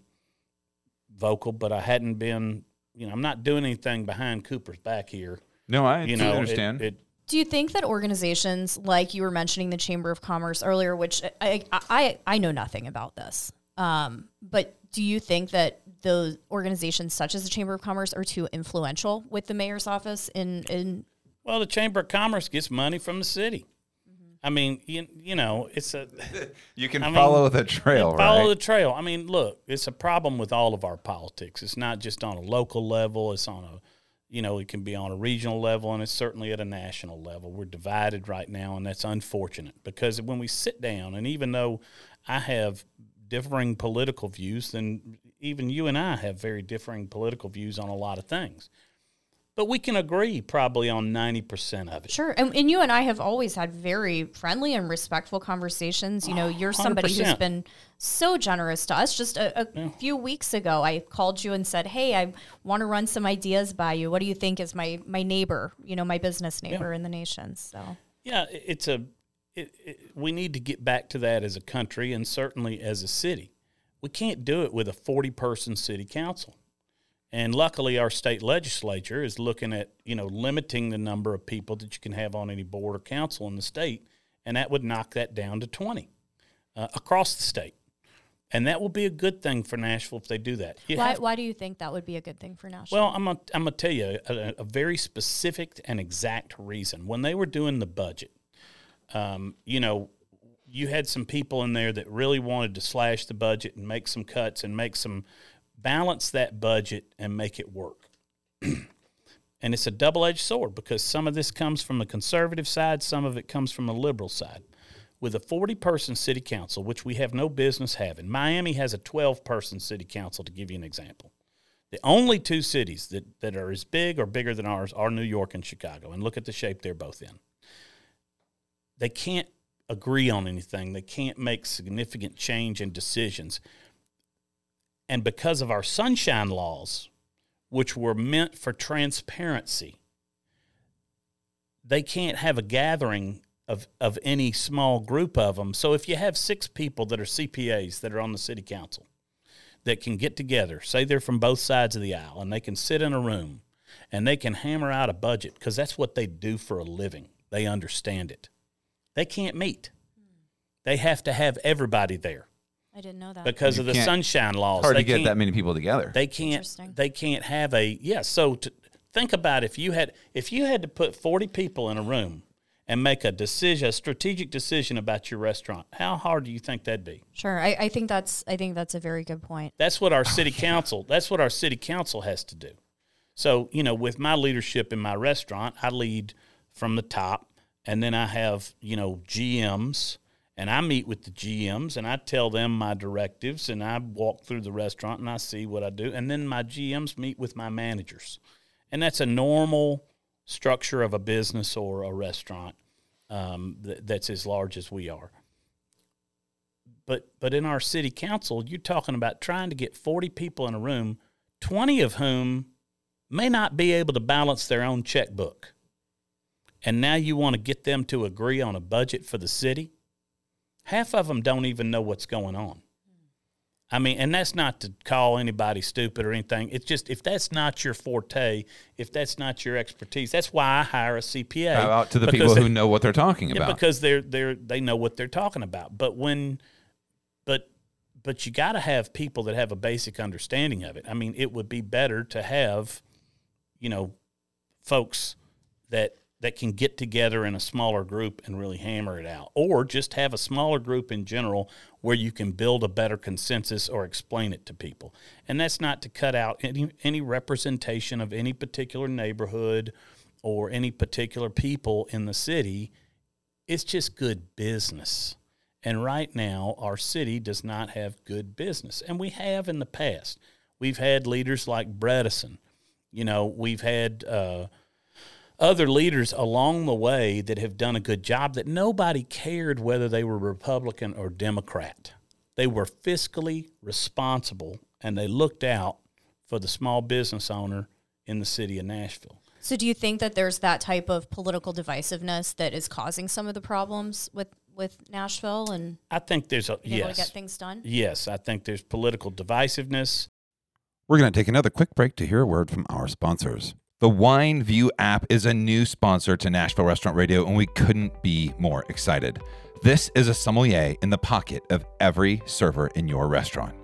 vocal, but I hadn't been. You know, I'm not doing anything behind Cooper's back here. No, I You totally know, it- understand. it Do you think that organizations like you were mentioning the Chamber of Commerce earlier, which I I, I know nothing about this, um, but do you think that those organizations such as the Chamber of Commerce are too influential with the mayor's office in in Well, the Chamber of Commerce gets money from the city. Mm-hmm. I mean, you, you know, it's a you can I mean, follow the trail, follow right? the trail. I mean, look, it's a problem with all of our politics. It's not just on a local level. It's on a, you know, it can be on a regional level, and it's certainly at a national level. We're divided right now, and that's unfortunate because when we sit down, and even though I have differing political views, then even you and I have very differing political views on a lot of things. But we can agree probably on 90% of it. Sure. And, and you and I have always had very friendly and respectful conversations. You know, oh, you're somebody who's 100%. been so generous to us. Just a, a few weeks ago, I called you and said, Hey, I want to run some ideas by you. What do you think is my, my neighbor, you know, my business neighbor in the nation? So, Yeah, it's a. It, it, we need to get back to that as a country and certainly as a city. We can't do it with a forty-person city council, and luckily our state legislature is looking at you know limiting the number of people that you can have on any board or council in the state, and that would knock that down to twenty uh, across the state, and that will be a good thing for Nashville if they do that. You why, have- why do you think that would be a good thing for Nashville? well, I'm gonna, I'm gonna tell you a, a very specific and exact reason. When they were doing the budget, um, you know, you had some people in there that really wanted to slash the budget and make some cuts and make some balance that budget and make it work. and it's a double edged sword because some of this comes from the conservative side, some of it comes from the liberal side. With a 40 person city council, which we have no business having, Miami has a 12 person city council, to give you an example. The only two cities that, that are as big or bigger than ours are New York and Chicago. And look at the shape they're both in. They can't agree on anything, they can't make significant change in decisions. And because of our sunshine laws, which were meant for transparency, they can't have a gathering of, of any small group of them. So if you have six people that are CPAs that are on the city council, that can get together, say they're from both sides of the aisle, and they can sit in a room and they can hammer out a budget because that's what they do for a living. They understand it. They can't meet. They have to have everybody there I didn't know that. because You of the sunshine laws. Hard they to get that many people together. They can't. They can't have a yeah. So to, think about if you had if you had to put forty people in a room and make a decision, a strategic decision about your restaurant, how hard do you think that'd be? sure. I, I think that's, I think that's a very good point. That's what our city council. That's what our city council has to do. So you know, with my leadership in my restaurant, I lead from the top, and then I have you know GMs, and I meet with the GMs, and I tell them my directives, and I walk through the restaurant and I see what I do, and then my GMs meet with my managers, and that's a normal structure of a business or a restaurant um, th- that's as large as we are. But but in our city council, you're talking about trying to get 40 people in a room, 20 of whom may not be able to balance their own checkbook. And now you want to get them to agree on a budget for the city? Half of them don't even know what's going on. I mean, and that's not to call anybody stupid or anything. It's just if that's not your forte, if that's not your expertise, that's why I hire a CPA. Out to the people they- who know what they're talking yeah, about. because they're they're they know what they're talking about. But when, but but you got to have people that have a basic understanding of it. I mean, it would be better to have, you know, folks that that can get together in a smaller group and really hammer it out, or just have a smaller group in general where you can build a better consensus or explain it to people. And that's not to cut out any any representation of any particular neighborhood or any particular people in the city. It's just good business. And right now, our city does not have good business. And we have in the past. We've had leaders like Bredesen. You know, we've had uh, other leaders along the way that have done a good job that nobody cared whether they were Republican or Democrat. They were fiscally responsible and they looked out for the small business owner in the city of Nashville. So do you think that there's that type of political divisiveness that is causing some of the problems with with Nashville and I think there's a being able to get things done? yes. I think there's political divisiveness. We're going to take another quick break to hear a word from our sponsors. The Wine View app is a new sponsor to Nashville Restaurant Radio, and we couldn't be more excited. This is a sommelier in the pocket of every server in your restaurant.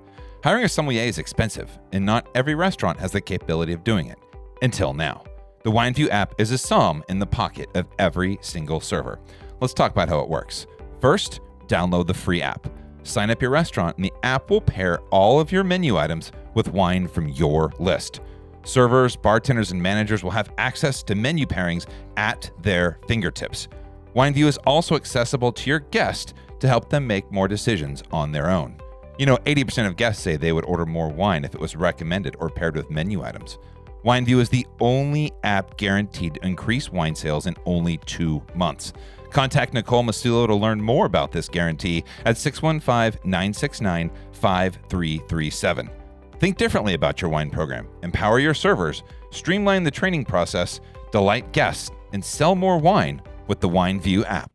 Hiring a sommelier is expensive, and not every restaurant has the capability of doing it. Until now. The WineView app is a som in the pocket of every single server. Let's talk about how it works. First, download the free app. Sign up your restaurant, and the app will pair all of your menu items with wine from your list. Servers, bartenders, and managers will have access to menu pairings at their fingertips. WineView is also accessible to your guest to help them make more decisions on their own. You know, 80% of guests say they would order more wine if it was recommended or paired with menu items. WineView is the only app guaranteed to increase wine sales in only two months. Contact Nicole Mastulo to learn more about this guarantee at 615 969 5337. Think differently about your wine program, empower your servers, streamline the training process, delight guests, and sell more wine with the WineView app.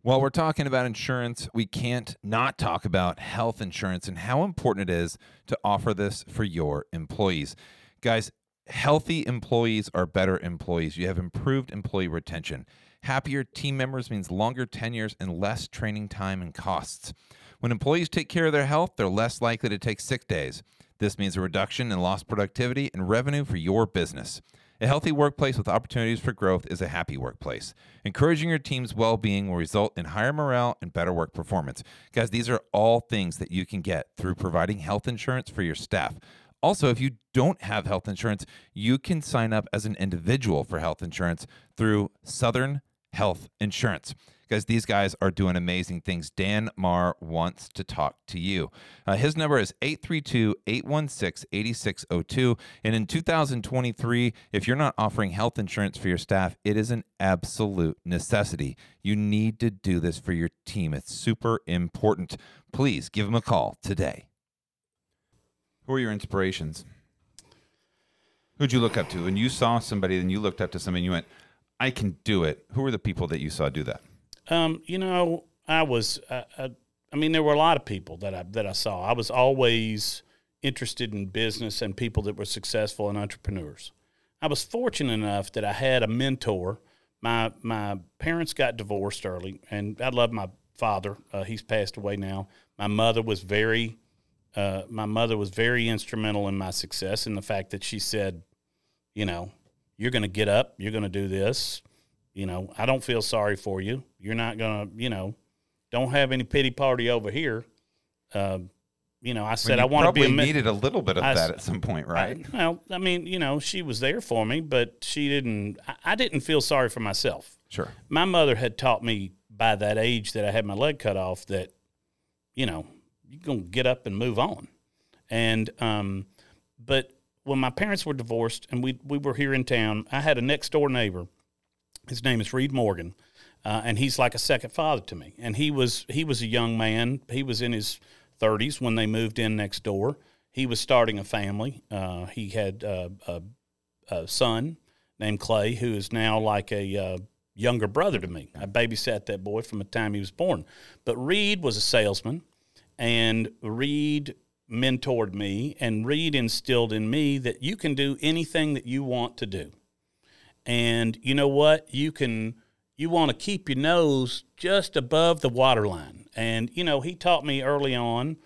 While we're talking about insurance, we can't not talk about health insurance and how important it is to offer this for your employees. Guys, healthy employees are better employees. You have improved employee retention. Happier team members means longer tenures and less training time and costs. When employees take care of their health, they're less likely to take sick days. This means a reduction in lost productivity and revenue for your business. A healthy workplace with opportunities for growth is a happy workplace. Encouraging your team's well being will result in higher morale and better work performance. Guys, these are all things that you can get through providing health insurance for your staff. Also, if you don't have health insurance, you can sign up as an individual for health insurance through Southern Health Insurance. Guys, these guys are doing amazing things. Dan Marr wants to talk to you. Uh, his number is 832 816 8602. And in 2023, if you're not offering health insurance for your staff, it is an absolute necessity. You need to do this for your team, it's super important. Please give him a call today. Who are your inspirations? Who'd you look up to? When you saw somebody, then you looked up to somebody and you went, I can do it. Who were the people that you saw do that? Um, you know, I was. Uh, uh, I mean, there were a lot of people that I that I saw. I was always interested in business and people that were successful and entrepreneurs. I was fortunate enough that I had a mentor. My my parents got divorced early, and I love my father. Uh, he's passed away now. My mother was very. Uh, my mother was very instrumental in my success in the fact that she said, you know, you're going to get up, you're going to do this. You know, I don't feel sorry for you. You're not going to, you know, don't have any pity party over here. Uh, you know, I said I want to be a men- needed a little bit of I that at some point, right? I, well, I mean, you know, she was there for me, but she didn't. I, I didn't feel sorry for myself. sure. My mother had taught me by that age that I had my leg cut off that, you know, you're gonna get up and move on. And um, but when my parents were divorced and we we were here in town, I had a next door neighbor. His name is Reed Morgan, uh, and he's like a second father to me. And he was he was a young man. He was in his 30s when they moved in next door. He was starting a family. Uh, he had uh, a, a son named Clay, who is now like a uh, younger brother to me. I babysat that boy from the time he was born. But Reed was a salesman, and Reed mentored me, and Reed instilled in me that you can do anything that you want to do. And you know what? You can you want to keep your nose just above the waterline. And you know, he taught me early on.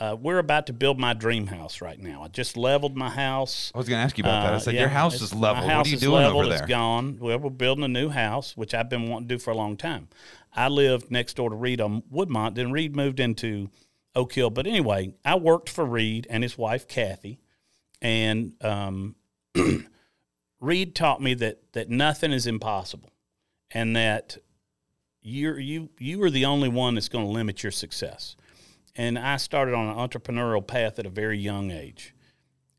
Uh, we're about to build my dream house right now. I just leveled my house. I was going to ask you about that. I Uh, said, yeah, your house is leveled. My What are you doing leveled, over It's there? gone. Well, we're building a new house, which I've been wanting to do for a long time. I lived next door to Reed on Woodmont. Then Reed moved into Oak Hill. But anyway, I worked for Reed and his wife Kathy, and um, Reed taught me that that nothing is impossible, and that you're you you are the only one that's going to limit your success. And I started on an entrepreneurial path at a very young age,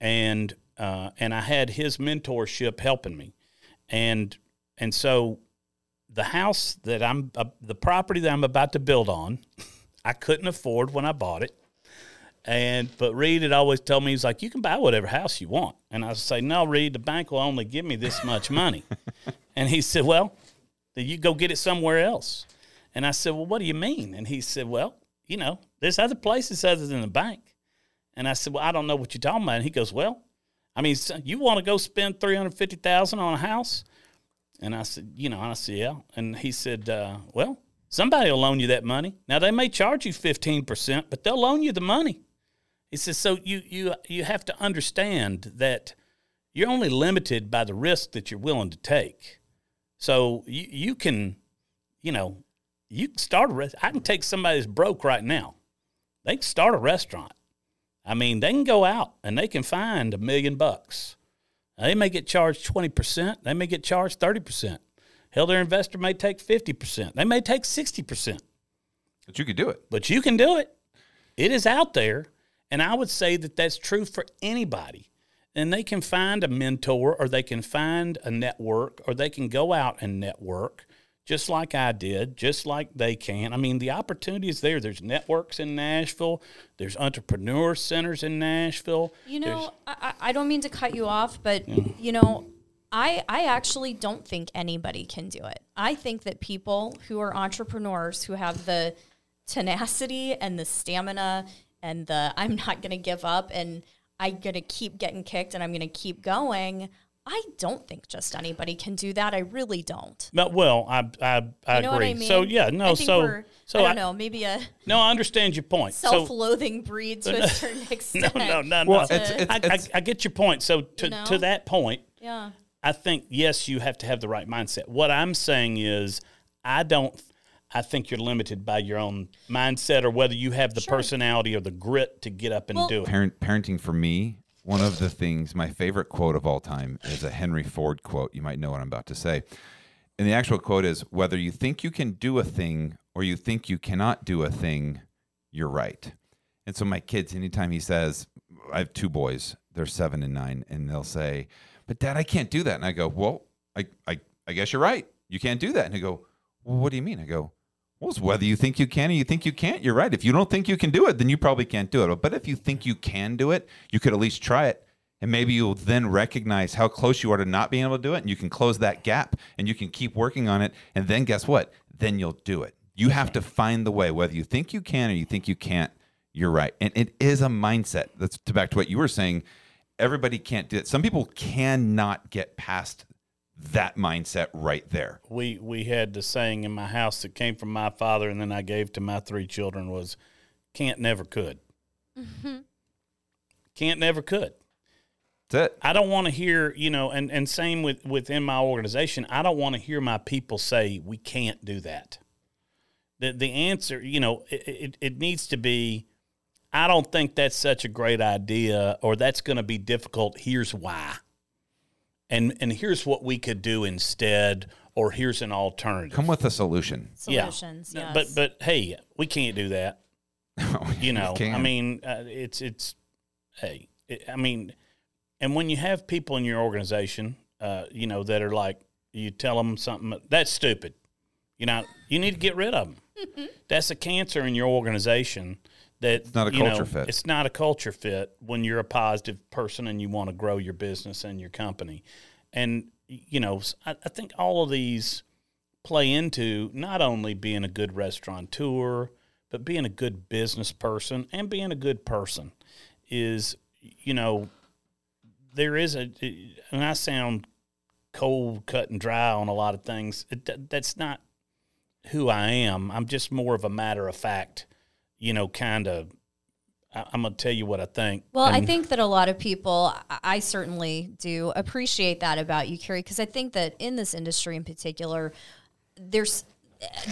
and uh, and I had his mentorship helping me, and and so the house that I'm uh, the property that I'm about to build on, I couldn't afford when I bought it, And but Reed had always told me he's like, you can buy whatever house you want. And I say, no, Reed, the bank will only give me this much money. and he said, well, then you go get it somewhere else. And I said, well, what do you mean? And he said, well, you know, there's other places other than the bank. And I said, well, I don't know what you're talking about. And he goes, well, I mean, you want to go spend three hundred fifty thousand on a house? And I said, you know, I said, yeah. And he said, uh, well, somebody will loan you that money. Now they may charge you fifteen percent, but they'll loan you the money. He says, so you you you have to understand that you're only limited by the risk that you're willing to take. So you you can, you know, you can start a rest. I can take somebody that's broke right now. They can start a restaurant. I mean, they can go out and they can find a million bucks. They may get charged 20%. They may get charged 30%. Hell, their investor may take 50%. They may take 60%. But you could do it. But you can do it. It is out there. And I would say that that's true for anybody. And they can find a mentor or they can find a network or they can go out and network just like I did, just like they can. I mean, the opportunity is there. There's networks in Nashville, there's entrepreneur centers in Nashville. You know, I, I I don't mean to cut you off, but you know, I I actually don't think anybody can do it. I think that people who are entrepreneurs who have the tenacity and the stamina and the I'm not going to give up and I'm going to keep getting kicked and I'm going to keep going. I don't think just anybody can do that. I really don't. But, well, I I, I You know agree. what I mean? So yeah, no, I think so we're, so I don't know, maybe a No, I understand your point. Self-loathing breeds to a certain no, extent. no, no, no. Well, it's- it's- I, it's- I, I get your point. So to You know? to that point, Yeah. I think yes, you have to have the right mindset. What I'm saying is, I don't. I think you're limited by your own mindset or whether you have the personality or the grit to get up and Well- do it. Parent, parenting for me, one of the things, my favorite quote of all time is a Henry Ford quote. You might know what I'm about to say. And the actual quote is whether you think you can do a thing or you think you cannot do a thing, you're right. And so my kids, anytime he says, I have two boys, they're seven and nine, and they'll say, But dad, I can't do that. And I go, Well, I, I, I guess you're right. You can't do that. And they go, Well, what do you mean? I go, well, it's whether you think you can or you think you can't, you're right. If you don't think you can do it, then you probably can't do it. But if you think you can do it, you could at least try it. And maybe you'll then recognize how close you are to not being able to do it. And you can close that gap and you can keep working on it. And then guess what? Then you'll do it. You have to find the way, whether you think you can or you think you can't, you're right. And it is a mindset. That's to back to what you were saying. Everybody can't do it. Some people cannot get past that mindset right there. we we had the saying in my house that came from my father and then I gave to my three children was can't never could. Mm-hmm. Can't never could. That's it. I don't want to hear, you know, and, and same with within my organization, I don't want to hear my people say we can't do that. The the answer, you know, it, it, it needs to be I don't think that's such a great idea or that's going to be difficult. Here's why. And and here's what we could do instead or here's an alternative. Come with a solution. Solutions. No, yes. But but hey, we can't do that. You know, I mean, uh, it's it's hey, it, I mean, and when you have people in your organization, uh, you know, that are like, you tell them something that's stupid. You know, you need to get rid of them. that's a cancer in your organization. That it's not a you know, culture fit. It's not a culture fit when you're a positive person and you want to grow your business and your company. And you know, I, I think all of these play into not only being a good restaurateur, but being a good business person and being a good person is, you know, there is a, and I sound cold, cut, and dry on a lot of things. It, that's not who I am. I'm just more of a matter of fact, you know, kind of. I- I'm gonna tell you what I think. Well, I think that a lot of people, I- I certainly do appreciate that about you, Carey, because I think that in this industry in particular, there's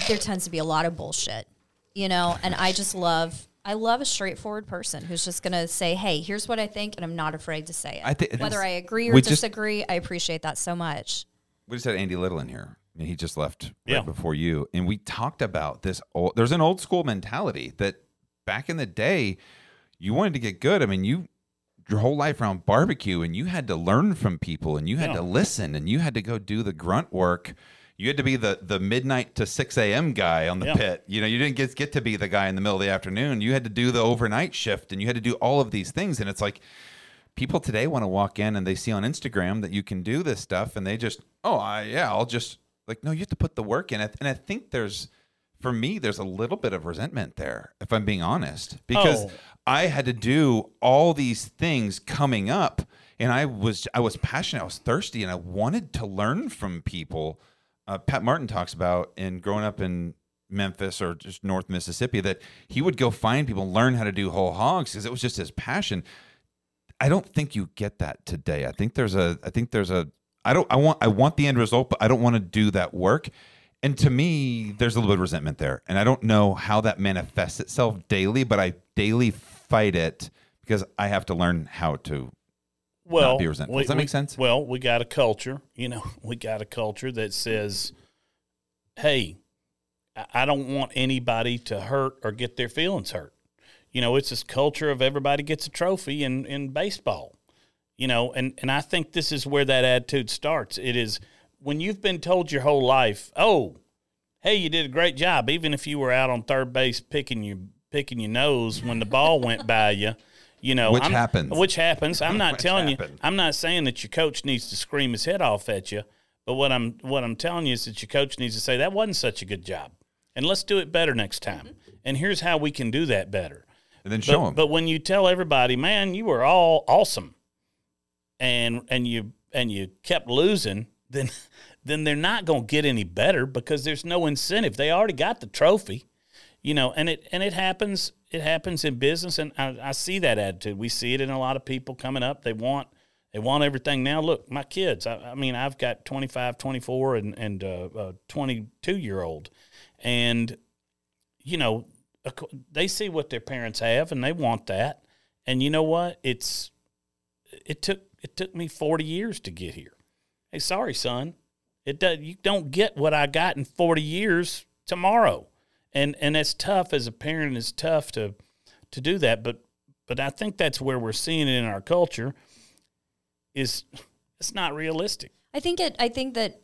there tends to be a lot of bullshit, you know, and I just love I love a straightforward person who's just gonna say, "Hey, here's what I think," and I'm not afraid to say it. I thi- Whether I agree or we just- disagree, I appreciate that so much. we just had Andy Little in here. He just left right Yeah. before you, and we talked about this. Old, there's an old school mentality that back in the day, you wanted to get good. I mean, you your whole life around barbecue, and you had to learn from people, and you had Yeah. to listen, and you had to go do the grunt work. you had to be the the midnight to six a.m. guy on the Yeah. pit. You know, you didn't get get to be the guy in the middle of the afternoon. You had to do the overnight shift, and you had to do all of these things. And it's like people today want to walk in and they see on Instagram that you can do this stuff, and they just, oh, I, yeah, I'll just like, no, you have to put the work in it. And I think there's, for me, there's a little bit of resentment there, if I'm being honest, because Oh. I had to do all these things coming up, and I was, I was passionate, I was thirsty, and I wanted to learn from people. Uh, Pat Martin talks about in growing up in Memphis or just North Mississippi that he would go find people, learn how to do whole hogs because it was just his passion. I don't think you get that today. I think there's a I think there's a I don't I want I want the end result, but I don't want to do that work. And to me, there's a little bit of resentment there. And I don't know how that manifests itself daily, but I daily fight it because I have to learn how to well, be resentful. Does that make sense? Well, we got a culture, you know, we got a culture that says, "Hey, I- I don't want anybody to hurt or get their feelings hurt." You know, it's this culture of everybody gets a trophy in in baseball. You know, and and I think this is where that attitude starts. It is when you've been told your whole life, "Oh, hey, you did a great job," even if you were out on third base picking your picking your nose when the ball went by you. You know, Which I'm- happens. Which happens. I'm not Which telling you. I'm not saying that your coach needs to scream his head off at you, but what I'm what I'm telling you is that your coach needs to say that wasn't such a good job, and let's do it better next time. Mm-hmm. And here's how we can do that better. and then show But, them. but when you tell everybody, man, you were all awesome, and and you and you kept losing, then then they're not going to get any better because there's no incentive. They already got the trophy, you know. And it and it happens. It happens in business, and I, I see that attitude. We see it in a lot of people coming up. They want they want everything now. Look, my kids. I, I mean, I've got 25, 24, and and uh, a 22 year old, and you know, they see what their parents have and they want that. And you know what? It's it took it took me 40 years to get here. Hey, sorry, son. It does you don't get what I got in 40 years tomorrow. And and it's tough as a parent it's tough to to do that, but but I think that's where we're seeing it in our culture is it's not realistic. I think it. I think that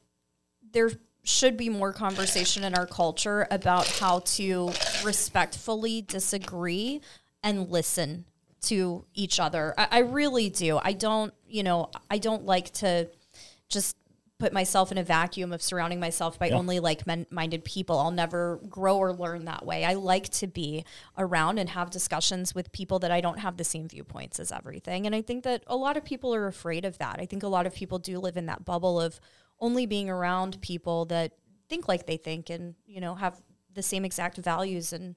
there should be more conversation in our culture about how to respectfully disagree and listen to each other. I, I really do. I don't. You know. I don't like to just put myself in a vacuum of surrounding myself by only like men- minded people. I'll never grow or learn that way. I like to be around and have discussions with people that I don't have the same viewpoints as everything. And I think that a lot of people are afraid of that. I think a lot of people do live in that bubble of only being around people that think like they think and, you know, have the same exact values and,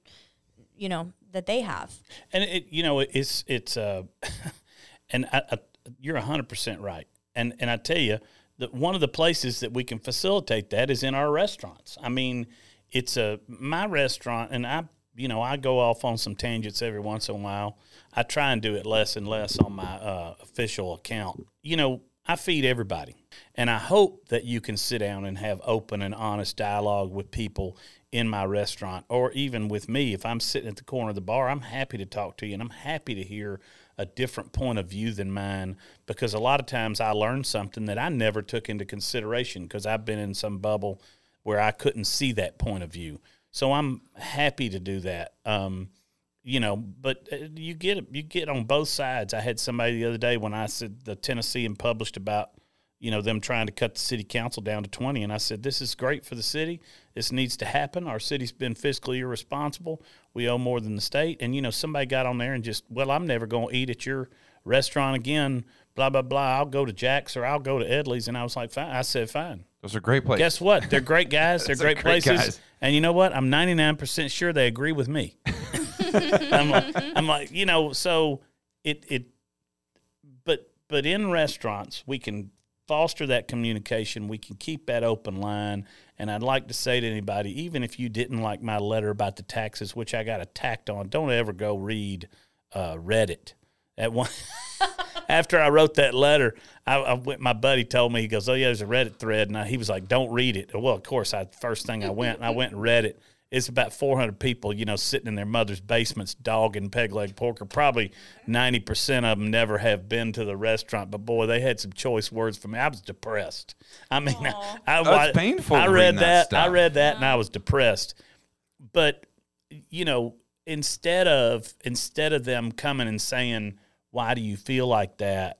you know, that they have. and it you know it's it's uh and I, I, you're 100% right. And and I tell you that one of the places that we can facilitate that is in our restaurants. I mean it's a my restaurant and I you know I go off on some tangents every once in a while. I try and do it less and less on my uh, official account. You know I feed everybody and I hope that you can sit down and have open and honest dialogue with people in my restaurant or even with me. If I'm sitting at the corner of the bar, I'm happy to talk to you and I'm happy to hear a different point of view than mine because a lot of times I learn something that I never took into consideration because I've been in some bubble where I couldn't see that point of view. So I'm happy to do that. Um, you know, but uh, you get you get on both sides. I had somebody the other day when I said the Tennessean published about you know them trying to cut the city council down to 20 and I said this is great for the city. This needs to happen. Our city's been fiscally irresponsible. We owe more than the state and you know somebody got on there and just well I'm never going to eat at your restaurant again blah blah blah. I'll go to Jack's or I'll go to Edley's and I was like fine. I said fine. Those are great places. Guess what? They're great guys. They're great, great places. guys. And you know what? I'm 99% sure they agree with me. I'm, like, I'm like, you know, so it it but but in restaurants we can foster that communication. We can keep that open line. And I'd like to say to anybody, even if you didn't like my letter about the taxes, which I got attacked on, don't ever go read uh, Reddit. At one after I wrote that letter, I, I went. My buddy told me he goes, "Oh yeah, there's a Reddit thread," and I, he was like, "Don't read it." Well, of course, I first thing I went, I went and read it, it's about 400 people, you know, sitting in their mother's basements, dogging peg leg porker. Probably 90% of them never have been to the restaurant, but boy, they had some choice words for me. I was depressed. I mean, I, I, Oh, painful I read read that that. I read that, and I was depressed. But you know, instead of instead of them coming and saying, "Why do you feel like that?"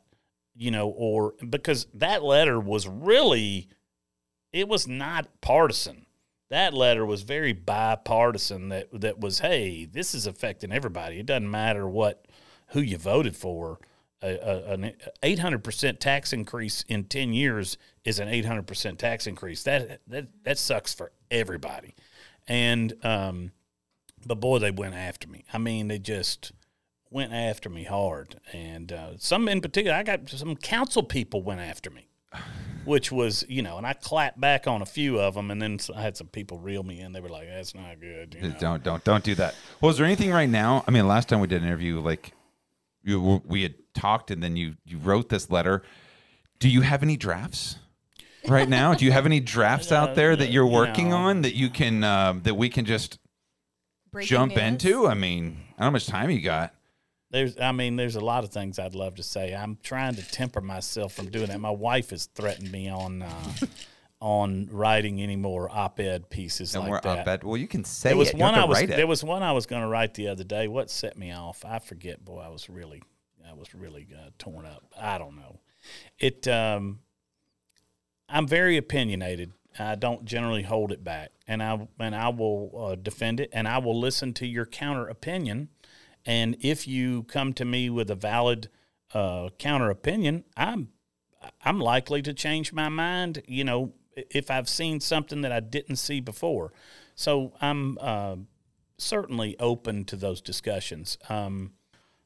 you know, or because that letter was really, it was not partisan. That letter was very bipartisan. That that was, hey, this is affecting everybody. It doesn't matter what who you voted for. A, a, an eight hundred percent tax increase in ten years is an eight hundred percent tax increase. That that that sucks for everybody. And um, but boy, they went after me. I mean, they just went after me hard, and uh, some in particular, I got some council people went after me, which was you know, and I clapped back on a few of them, and then I had some people reel me in. They were like, "That's not good." You know? Don't don't don't do that. Well, is there anything right now? I mean, last time we did an interview, like you, we had talked, and then you you wrote this letter. Do you have any drafts right now? Do you have any drafts out there that you're working No. on that you can um, that we can just Breaking jump news. into? I mean, I don't know how much time you got. There's, I mean, there's a lot of things I'd love to say. I'm trying to temper myself from doing that. My wife has threatened me on uh, on writing any more op-ed pieces And like we're that. at. Well, you can say There was it. One I was there was one I was going to write the other day. What set me off? I forget. Boy, I was really I was really uh, torn up. I don't know. It. Um, I'm very opinionated. I don't generally hold it back, and I and I will uh, defend it, and I will listen to your counter opinion. And if you come to me with a valid uh, counter opinion, I'm I'm likely to change my mind. You know, if I've seen something that I didn't see before. So I'm uh, certainly open to those discussions. Um,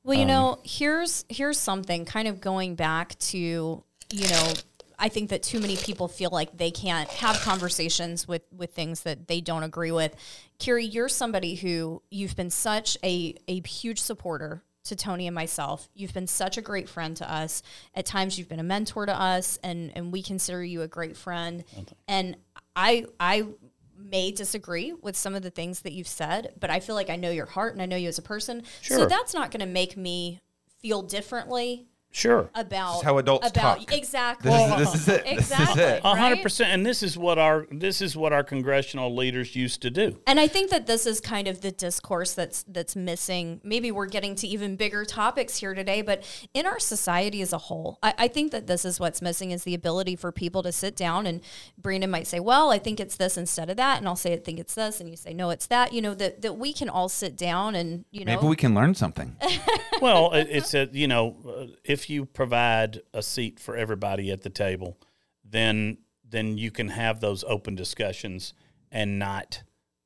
Well, you know, here's here's something kind of going back to, you know, I think that too many people feel like they can't have conversations with with things that they don't agree with. Carey, you're somebody who you've been such a a huge supporter to Tony and myself. You've been such a great friend to us. At times you've been a mentor to us and and we consider you a great friend. And I I may disagree with some of the things that you've said, but I feel like I know your heart and I know you as a person. So that's not going to make me feel differently sure. about how adults about talk. exactly. This is- this is it. Exactly. A hundred percent. and this is what our this is what our congressional leaders used to do. And I think that this is kind of the discourse that's that's missing. Maybe we're getting to even bigger topics here today, but in our society as a whole, I, I think that this is what's missing is the ability for people to sit down and Brandon might say, Well, I think it's this instead of that, and I'll say I think it's this, and you say, No, it's that. You know, that that we can all sit down and, you know Maybe we can learn something. well, it's a you know, uh, if you provide a seat for everybody at the table, then then you can have those open discussions and not,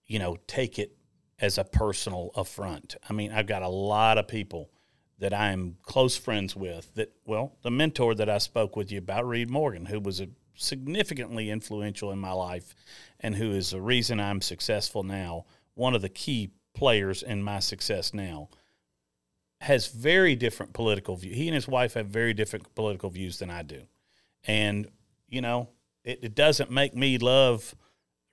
you know, take it as a personal affront. I mean, I've got a lot of people that I am close friends with. That well, the mentor that I spoke with you about, Reed Morgan, who was a significantly influential in my life, and who is the reason I'm successful now. One of the key players in my success now has very different political view. He and his wife have very different political views than I do, and you know, it, it doesn't make me love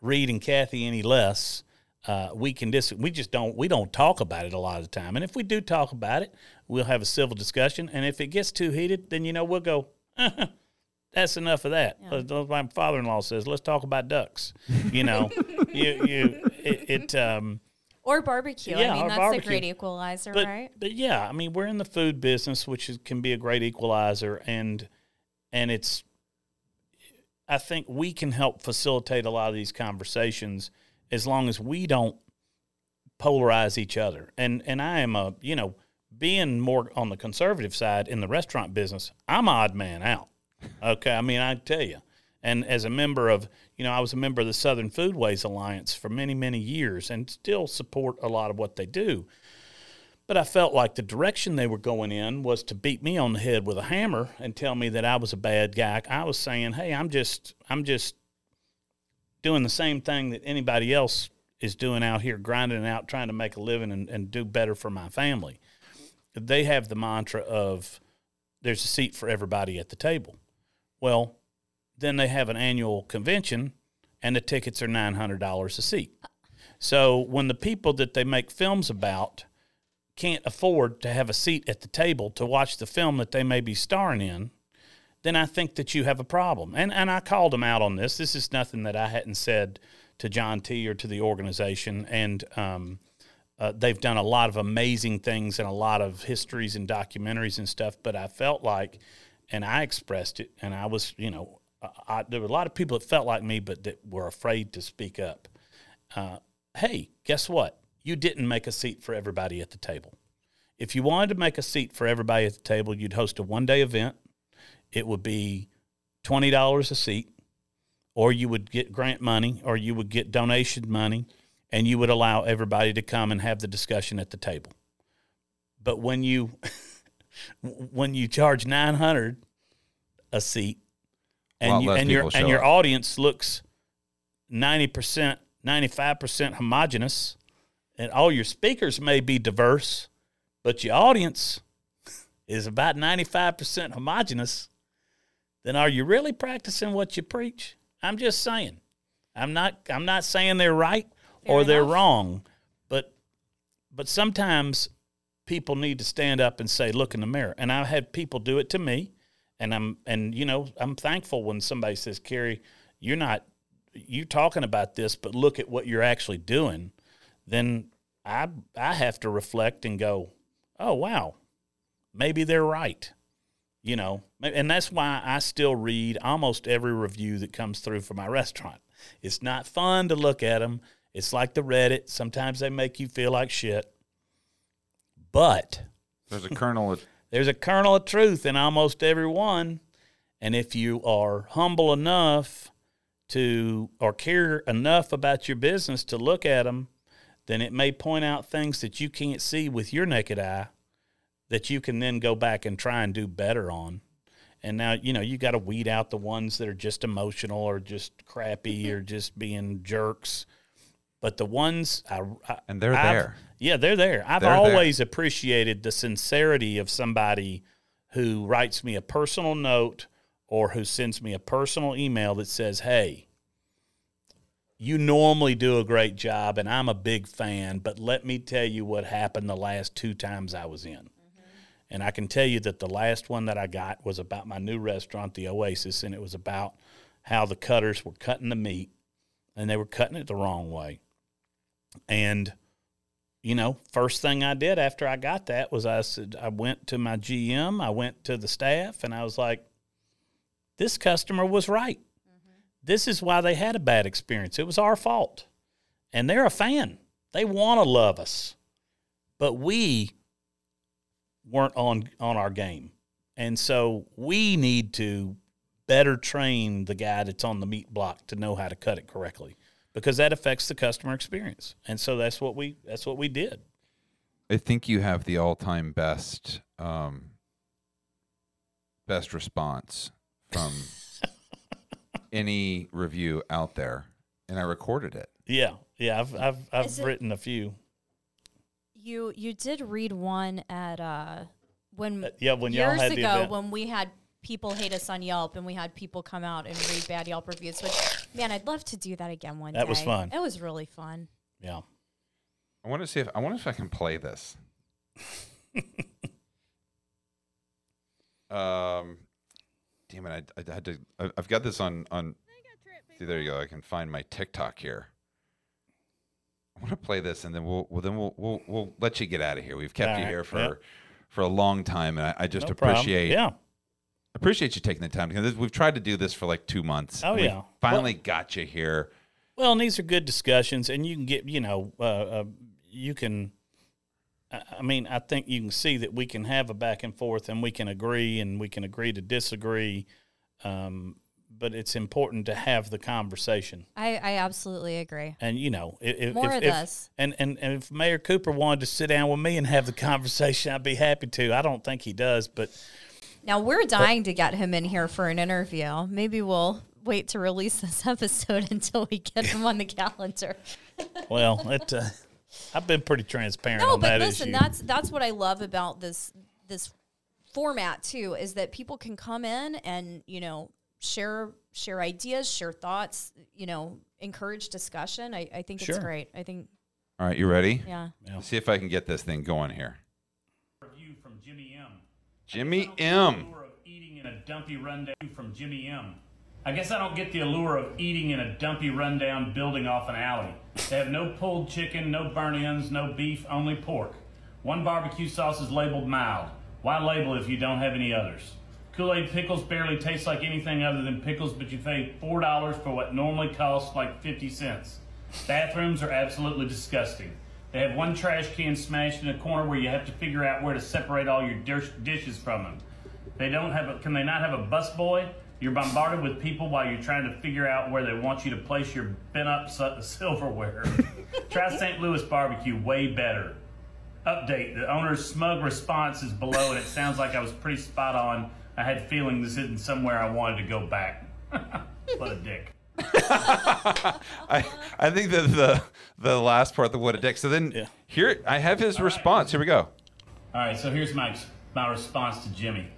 Reed and Kathy any less. Uh, we can dis- we just don't we don't talk about it a lot of the time, and if we do talk about it, we'll have a civil discussion. And if it gets too heated, then you know we'll go. That's enough of that. Uh, My father-in-law says, "Let's talk about ducks." You know, you you it. it um, or barbecue. Yeah, I mean, that's barbecue. a great equalizer, but, right? But yeah, I mean, we're in the food business, which is, can be a great equalizer, and and it's. I think we can help facilitate a lot of these conversations as long as we don't polarize each other. And and I am a you know being more on the conservative side in the restaurant business, I'm odd man out. Okay, I mean I tell you, and as a member of you know I was a member of the Southern Foodways Alliance for many many years and still support a lot of what they do. But I felt like the direction they were going in was to beat me on the head with a hammer and tell me that I was a bad guy. I was saying, "Hey, I'm just I'm just doing the same thing that anybody else is doing out here, grinding out, trying to make a living and, and do better for my family." They have the mantra of there's a seat for everybody at the table. Well, then they have an annual convention and the tickets are $900 a seat. So when the people that they make films about can't afford to have a seat at the table to watch the film that they may be starring in, then I think that you have a problem. And and I called them out on this. This is nothing that I hadn't said to John T or to the organization. And um, uh, they've done a lot of amazing things and a lot of histories and documentaries and stuff. But I felt like, and I expressed it, and I was, you know, I, there were a lot of people that felt like me, but that were afraid to speak up. Uh, hey, guess what? You didn't make a seat for everybody at the table. If you wanted to make a seat for everybody at the table, you'd host a one day event. It would be $20 a seat, or you would get grant money, or you would get donation money, and you would allow everybody to come and have the discussion at the table. But when you when you charge 900 a seat and you, and your and your up. audience looks 90%, 95% homogenous and all your speakers may be diverse, but your audience is about 95% homogenous, then are you really practicing what you preach? I'm just saying. I'm not I'm not saying they're right or Fair they're wrong, but but sometimes people need to stand up and say, "Look in the mirror." And I've had people do it to me, and I'm and you know I'm thankful when somebody says, "Carey, you're not you talking about this, but look at what you're actually doing." Then I I have to reflect and go, "Oh wow, maybe they're right." You know, and that's why I still read almost every review that comes through for my restaurant. It's not fun to look at them. It's like the Reddit. Sometimes they make you feel like shit. But There's a kernel of there's a kernel of truth in almost every one. And if you are humble enough to, or care enough about your business to look at them, then it may point out things that you can't see with your naked eye that you can then go back and try and do better on. And now, you know, you got to weed out the ones that are just emotional or just crappy or mm-hmm. just being jerks. But the ones I, I And they're I've- there. Yeah, they're there. I've They're there. always appreciated the sincerity of somebody who writes me a personal note or who sends me a personal email that says, "Hey, you normally do a great job and I'm a big fan, but let me tell you what happened the last two times I was in." And I can tell you that the last one that I got was about my new restaurant, the Oasis, and it was about how the cutters were cutting the meat and they were cutting it the wrong way. And you know, first thing I did after I got that was I said I went to my GM, I went to the staff, and I was like, "This customer was right. Mm-hmm. This is why they had a bad experience. It was our fault, and they're a fan. They want to love us, but we weren't on on our game, and so we need to better train the guy that's on the meat block to know how to cut it correctly." Because that affects the customer experience, and so that's what we that's what we did. I think you have the all-time best um, best response from any review out there, and I recorded it. Yeah, yeah, I've I've I've Is it- written a few. You you did read one at uh when Uh, yeah, when y'all years had the ago event. when we had people hate us on Yelp and we had people come out and read bad Yelp reviews. Which man, I'd love to do that again one day. That was fun. It was really fun. Yeah, I want to see if I wonder if I can play this. um, damn it! I, I had to. I, I've got this on on. See, there you go. I can find my TikTok here. I want to play this, and then we'll, well then we'll we'll we'll let you get out of here. We've kept All you right, here for yep. for a long time, and I, I just no appreciate Yeah, appreciate you taking the time because we've tried to do this for like two months. Oh, we yeah. finally got you here. well, and these are good discussions, and you can get you know uh, uh, you can. I I mean, I think you can see that we can have a back and forth, and we can agree, and we can agree to disagree. Um, but it's important to have the conversation. I, I absolutely agree. And you know, if, More if, of if- this. And, and and if Mayor Cooper wanted to sit down with me and have the conversation, I'd be happy to. I don't think he does, but Now we're dying to get him in here for an interview. Maybe we'll wait to release this episode until we get him on the calendar. well, it, uh, I've been pretty transparent No, on but that listen, issue. that's that's what I love about this this format too is that people can come in and you know share share ideas, share thoughts, you know, encourage discussion. I, I think Sure. it's great. I think, All right, you ready? yeah. Let's see if I can get this thing going here. Review from Jimmy M. Jimmy I don't get the M. eating in a dumpy rundown from Jimmy M. I guess I don't get the allure of eating in a dumpy rundown building off an alley. They have no pulled chicken, no burnt ends, no beef, only pork. One barbecue sauce is labeled mild. Why label if you don't have any others? Kool-Aid pickles barely taste like anything other than pickles, but you pay four dollars for what normally costs like fifty cents. Bathrooms are absolutely disgusting. They have one trash can smashed in a corner where you have to figure out where to separate all your dish- dishes from them. They don't have a, can they not have a bus boy? You're bombarded with people while you're trying to figure out where they want you to place your bent up si- silverware. Try St. Louis barbecue, way better. Update: The owner's smug response is below, and it sounds like I was pretty spot on. I had feeling this isn't somewhere I wanted to go back. what a dick. I I think that the the last part, the what a dick. So then Yeah. here I have his response. Here we go. All right, so here's my my response to Jimmy.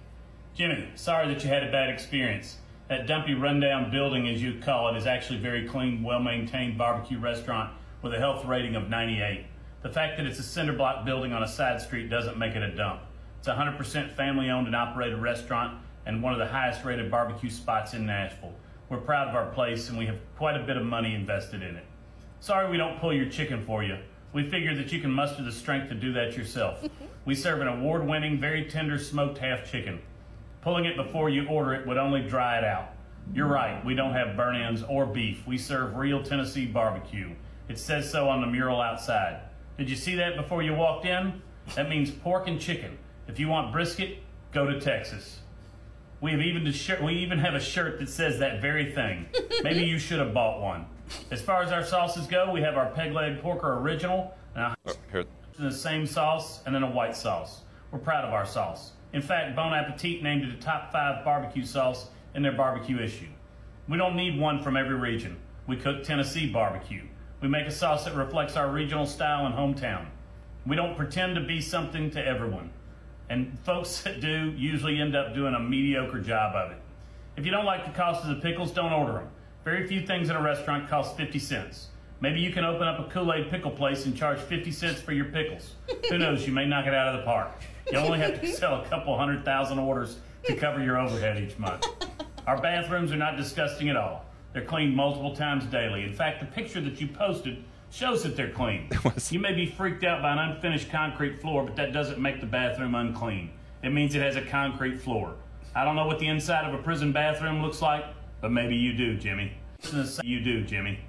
Jimmy, sorry that you had a bad experience. That dumpy, rundown building, as you call it, is actually a very clean, well-maintained barbecue restaurant with a health rating of 98. The fact that it's a cinder block building on a side street doesn't make it a dump. It's a 100% family-owned and operated restaurant and one of the highest-rated barbecue spots in Nashville. We're proud of our place and we have quite a bit of money invested in it. Sorry we don't pull your chicken for you. We figure that you can muster the strength to do that yourself. we serve an award winning, very tender smoked half chicken. Pulling it before you order it would only dry it out. You're right, we don't have burn ends or beef. We serve real Tennessee barbecue. It says so on the mural outside. Did you see that before you walked in? That means pork and chicken. If you want brisket, go to Texas. We have even shirt. We even have a shirt that says that very thing. Maybe you should have bought one. As far as our sauces go, we have our peg leg porker original and Oh, the same sauce and then a white sauce. We're proud of our sauce. In fact, Bon Appetit named it a top five barbecue sauce in their barbecue issue. We don't need one from every region. We cook Tennessee barbecue. We make a sauce that reflects our regional style and hometown. We don't pretend to be something to everyone. And folks that do usually end up doing a mediocre job of it. If you don't like the cost of the pickles, don't order them. Very few things in a restaurant cost 50 cents. Maybe you can open up a Kool Aid pickle place and charge 50 cents for your pickles. Who knows, you may knock it out of the park. You only have to sell a couple hundred thousand orders to cover your overhead each month. Our bathrooms are not disgusting at all. They're cleaned multiple times daily. In fact, the picture that you posted shows that they're clean. You may be freaked out by an unfinished concrete floor, but that doesn't make the bathroom unclean. It means it has a concrete floor. I don't know what the inside of a prison bathroom looks like, but maybe you do, Jimmy. You do, Jimmy.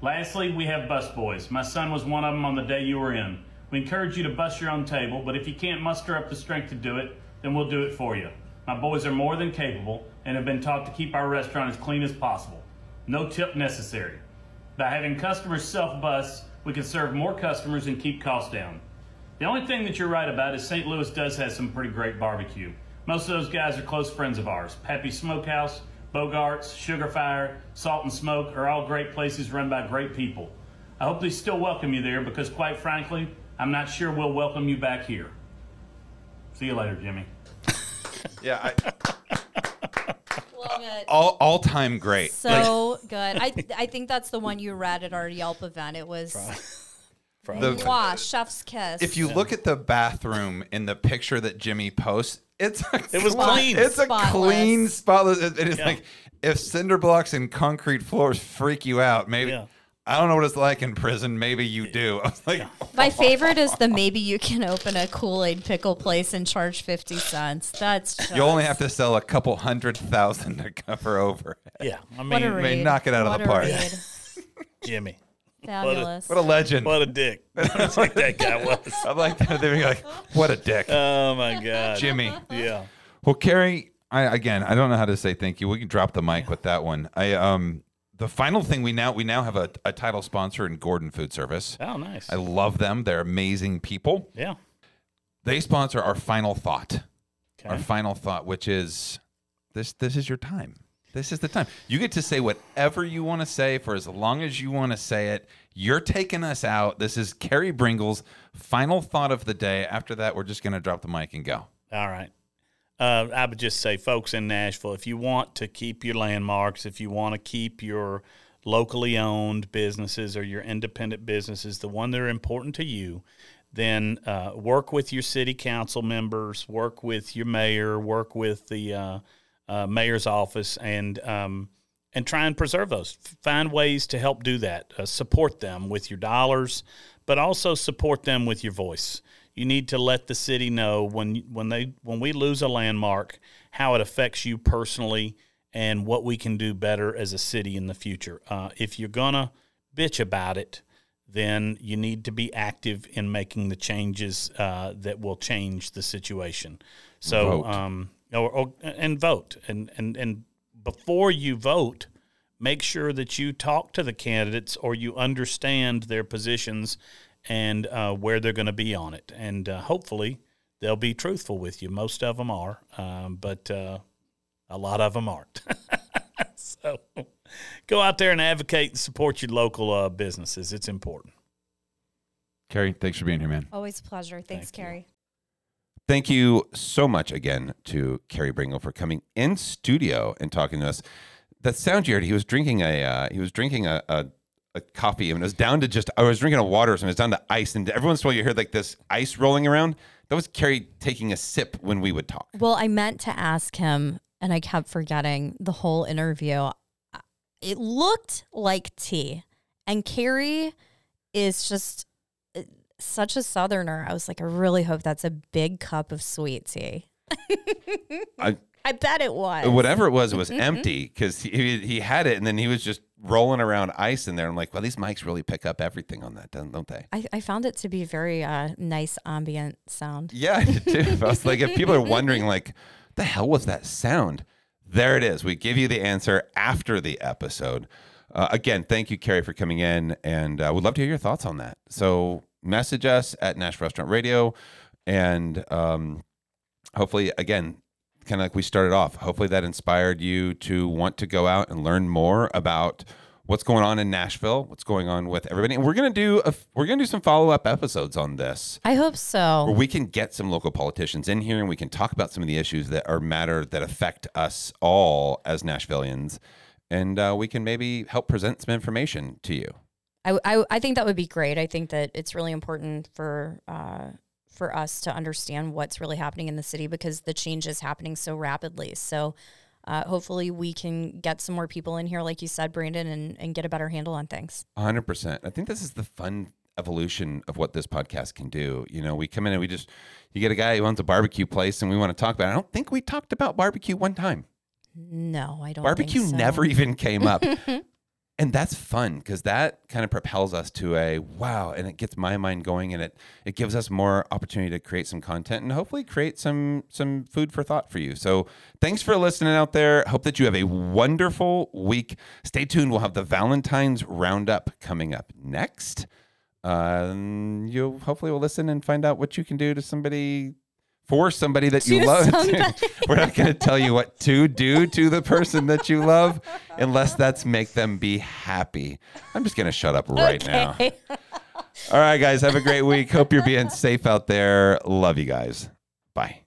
Lastly, we have busboys. My son was one of them on the day you were in. We encourage you to bus your own table, but if you can't muster up the strength to do it, then we'll do it for you. My boys are more than capable and have been taught to keep our restaurant as clean as possible. No tip necessary. By having customers self bus, we can serve more customers and keep costs down. The only thing that you're right about is St. Louis does have some pretty great barbecue. Most of those guys are close friends of ours. Pappy Smokehouse, Bogarts, Sugar Fire, Salt and Smoke are all great places run by great people. I hope they still welcome you there because, quite frankly, I'm not sure we'll welcome you back here. See you later, Jimmy. Yeah, I, Love uh, it. all all time great. So good. I I think that's the one you read at our Yelp event. It was The- Mwah, chef's kiss. if you look at the bathroom in the picture that Jimmy posts, it's a It was clean- clean. It's a clean, spotless. It it is Yeah. like if cinder blocks and concrete floors freak you out, maybe Yeah. I don't know what it's like in prison. Maybe you do. I was like, My favorite is the maybe you can open a Kool Aid pickle place and charge 50 cents. That's just, you only have to sell a couple hundred thousand to cover over. Yeah, I what a mean, may read. knock it out of the park. read. Jimmy, Fabulous. What a legend! what a dick. That's like that guy was. I'm like that. They're like, what a dick, Oh my god, Jimmy. Yeah, Well, Carey, I again, I don't know how to say thank you. We can drop the mic with that one. I um, the final thing we now we now have a, a title sponsor in Gordon Food Service. oh nice. I love them. They're amazing people. yeah, They sponsor our final thought. Our final thought, which is this this is your time. This is the time. You get to say whatever you want to say for as long as you want to say it. You're taking us out. This is Carey Bringle's final thought of the day. After that, we're just going to drop the mic and go. All right. Uh, I would just say, folks in Nashville, if you want to keep your landmarks, if you want to keep your locally owned businesses or your independent businesses, the one that are important to you, then uh, work with your city council members, work with your mayor, work with the uh, uh, mayor's office, and um, and try and preserve those. Find ways to help do that. Uh, support them with your dollars, but also support them with your voice. You need to let the city know when when they when we lose a landmark how it affects you personally and what we can do better as a city in the future. Uh, if you're gonna bitch about it, then you need to be active in making the changes uh, that will change the situation. So, Vote. um, or, or and vote, and and and before you vote, make sure that you talk to the candidates or you understand their positions and uh, where they're going to be on it, and uh, hopefully they'll be truthful with you. Most of them are, um, but uh, a lot of them aren't. so go out there and advocate and support your local uh, businesses. It's important. Carey, thanks for being here, man. Always a pleasure. Thanks, Thank you. Carey. Thank you so much again to Carey Bringle for coming in studio and talking to us. That sound you heard, he was drinking a uh, he was drinking a, a a coffee and it was down to just I was drinking a water and it was down to ice and every once in a while you heard like this ice rolling around. That was Carey taking a sip when we would talk. Well, I meant to ask him, and I kept forgetting the whole interview. It looked like tea, and Carey is just uh, such a southerner. I was like, I really hope that's a big cup of sweet tea. I, I bet it was. whatever it was, it was empty because he he had it and then he was just rolling around ice in there. I'm like, well, these mics really pick up everything on that, don't they? I, I found it to be very uh, nice ambient sound. Yeah, I did too. I was like, if people are wondering, like, the hell was that sound? There it is. We give you the answer after the episode. Uh, again, thank you, Carey, for coming in, and uh, we'd love to hear your thoughts on that. So, message us at Nash Restaurant Radio, and um, hopefully, again, kind of like we started off, hopefully that inspired you to want to go out and learn more about what's going on in Nashville, what's going on with everybody. And we're gonna do a, we're gonna do some follow up episodes on this I hope where so. we can get some local politicians in here and we can talk about some of the issues that are matter that affect us all as Nashvillians, and uh, we can maybe help present some information to you. I, I, I think that would be great. I think that it's really important for uh, for us to understand what's really happening in the city because the change is happening so rapidly. So uh, hopefully we can get some more people in here, like you said, Brandon, and, and get a better handle on things. 100%. I think this is the fun evolution of what this podcast can do. You know, we come in and we just, you get a guy who owns a barbecue place and we want to talk about it. I don't think we talked about barbecue one time. No, I don't. Barbecue think so. never even came up. and that's fun because that kind of propels us to a wow and it gets my mind going and it it gives us more opportunity to create some content and hopefully create some some food for thought for you. So thanks for listening out there. Hope that you have a wonderful week. Stay tuned. We'll have the valentine's roundup coming up next. Um, you hopefully will listen and find out what you can do to somebody for somebody that you To love. We're not going to tell you what to do to the person that you love unless that's make them be happy. I'm just going to shut up right now. All right, guys, have a great week. Hope you're being safe out there. Love you guys. Bye.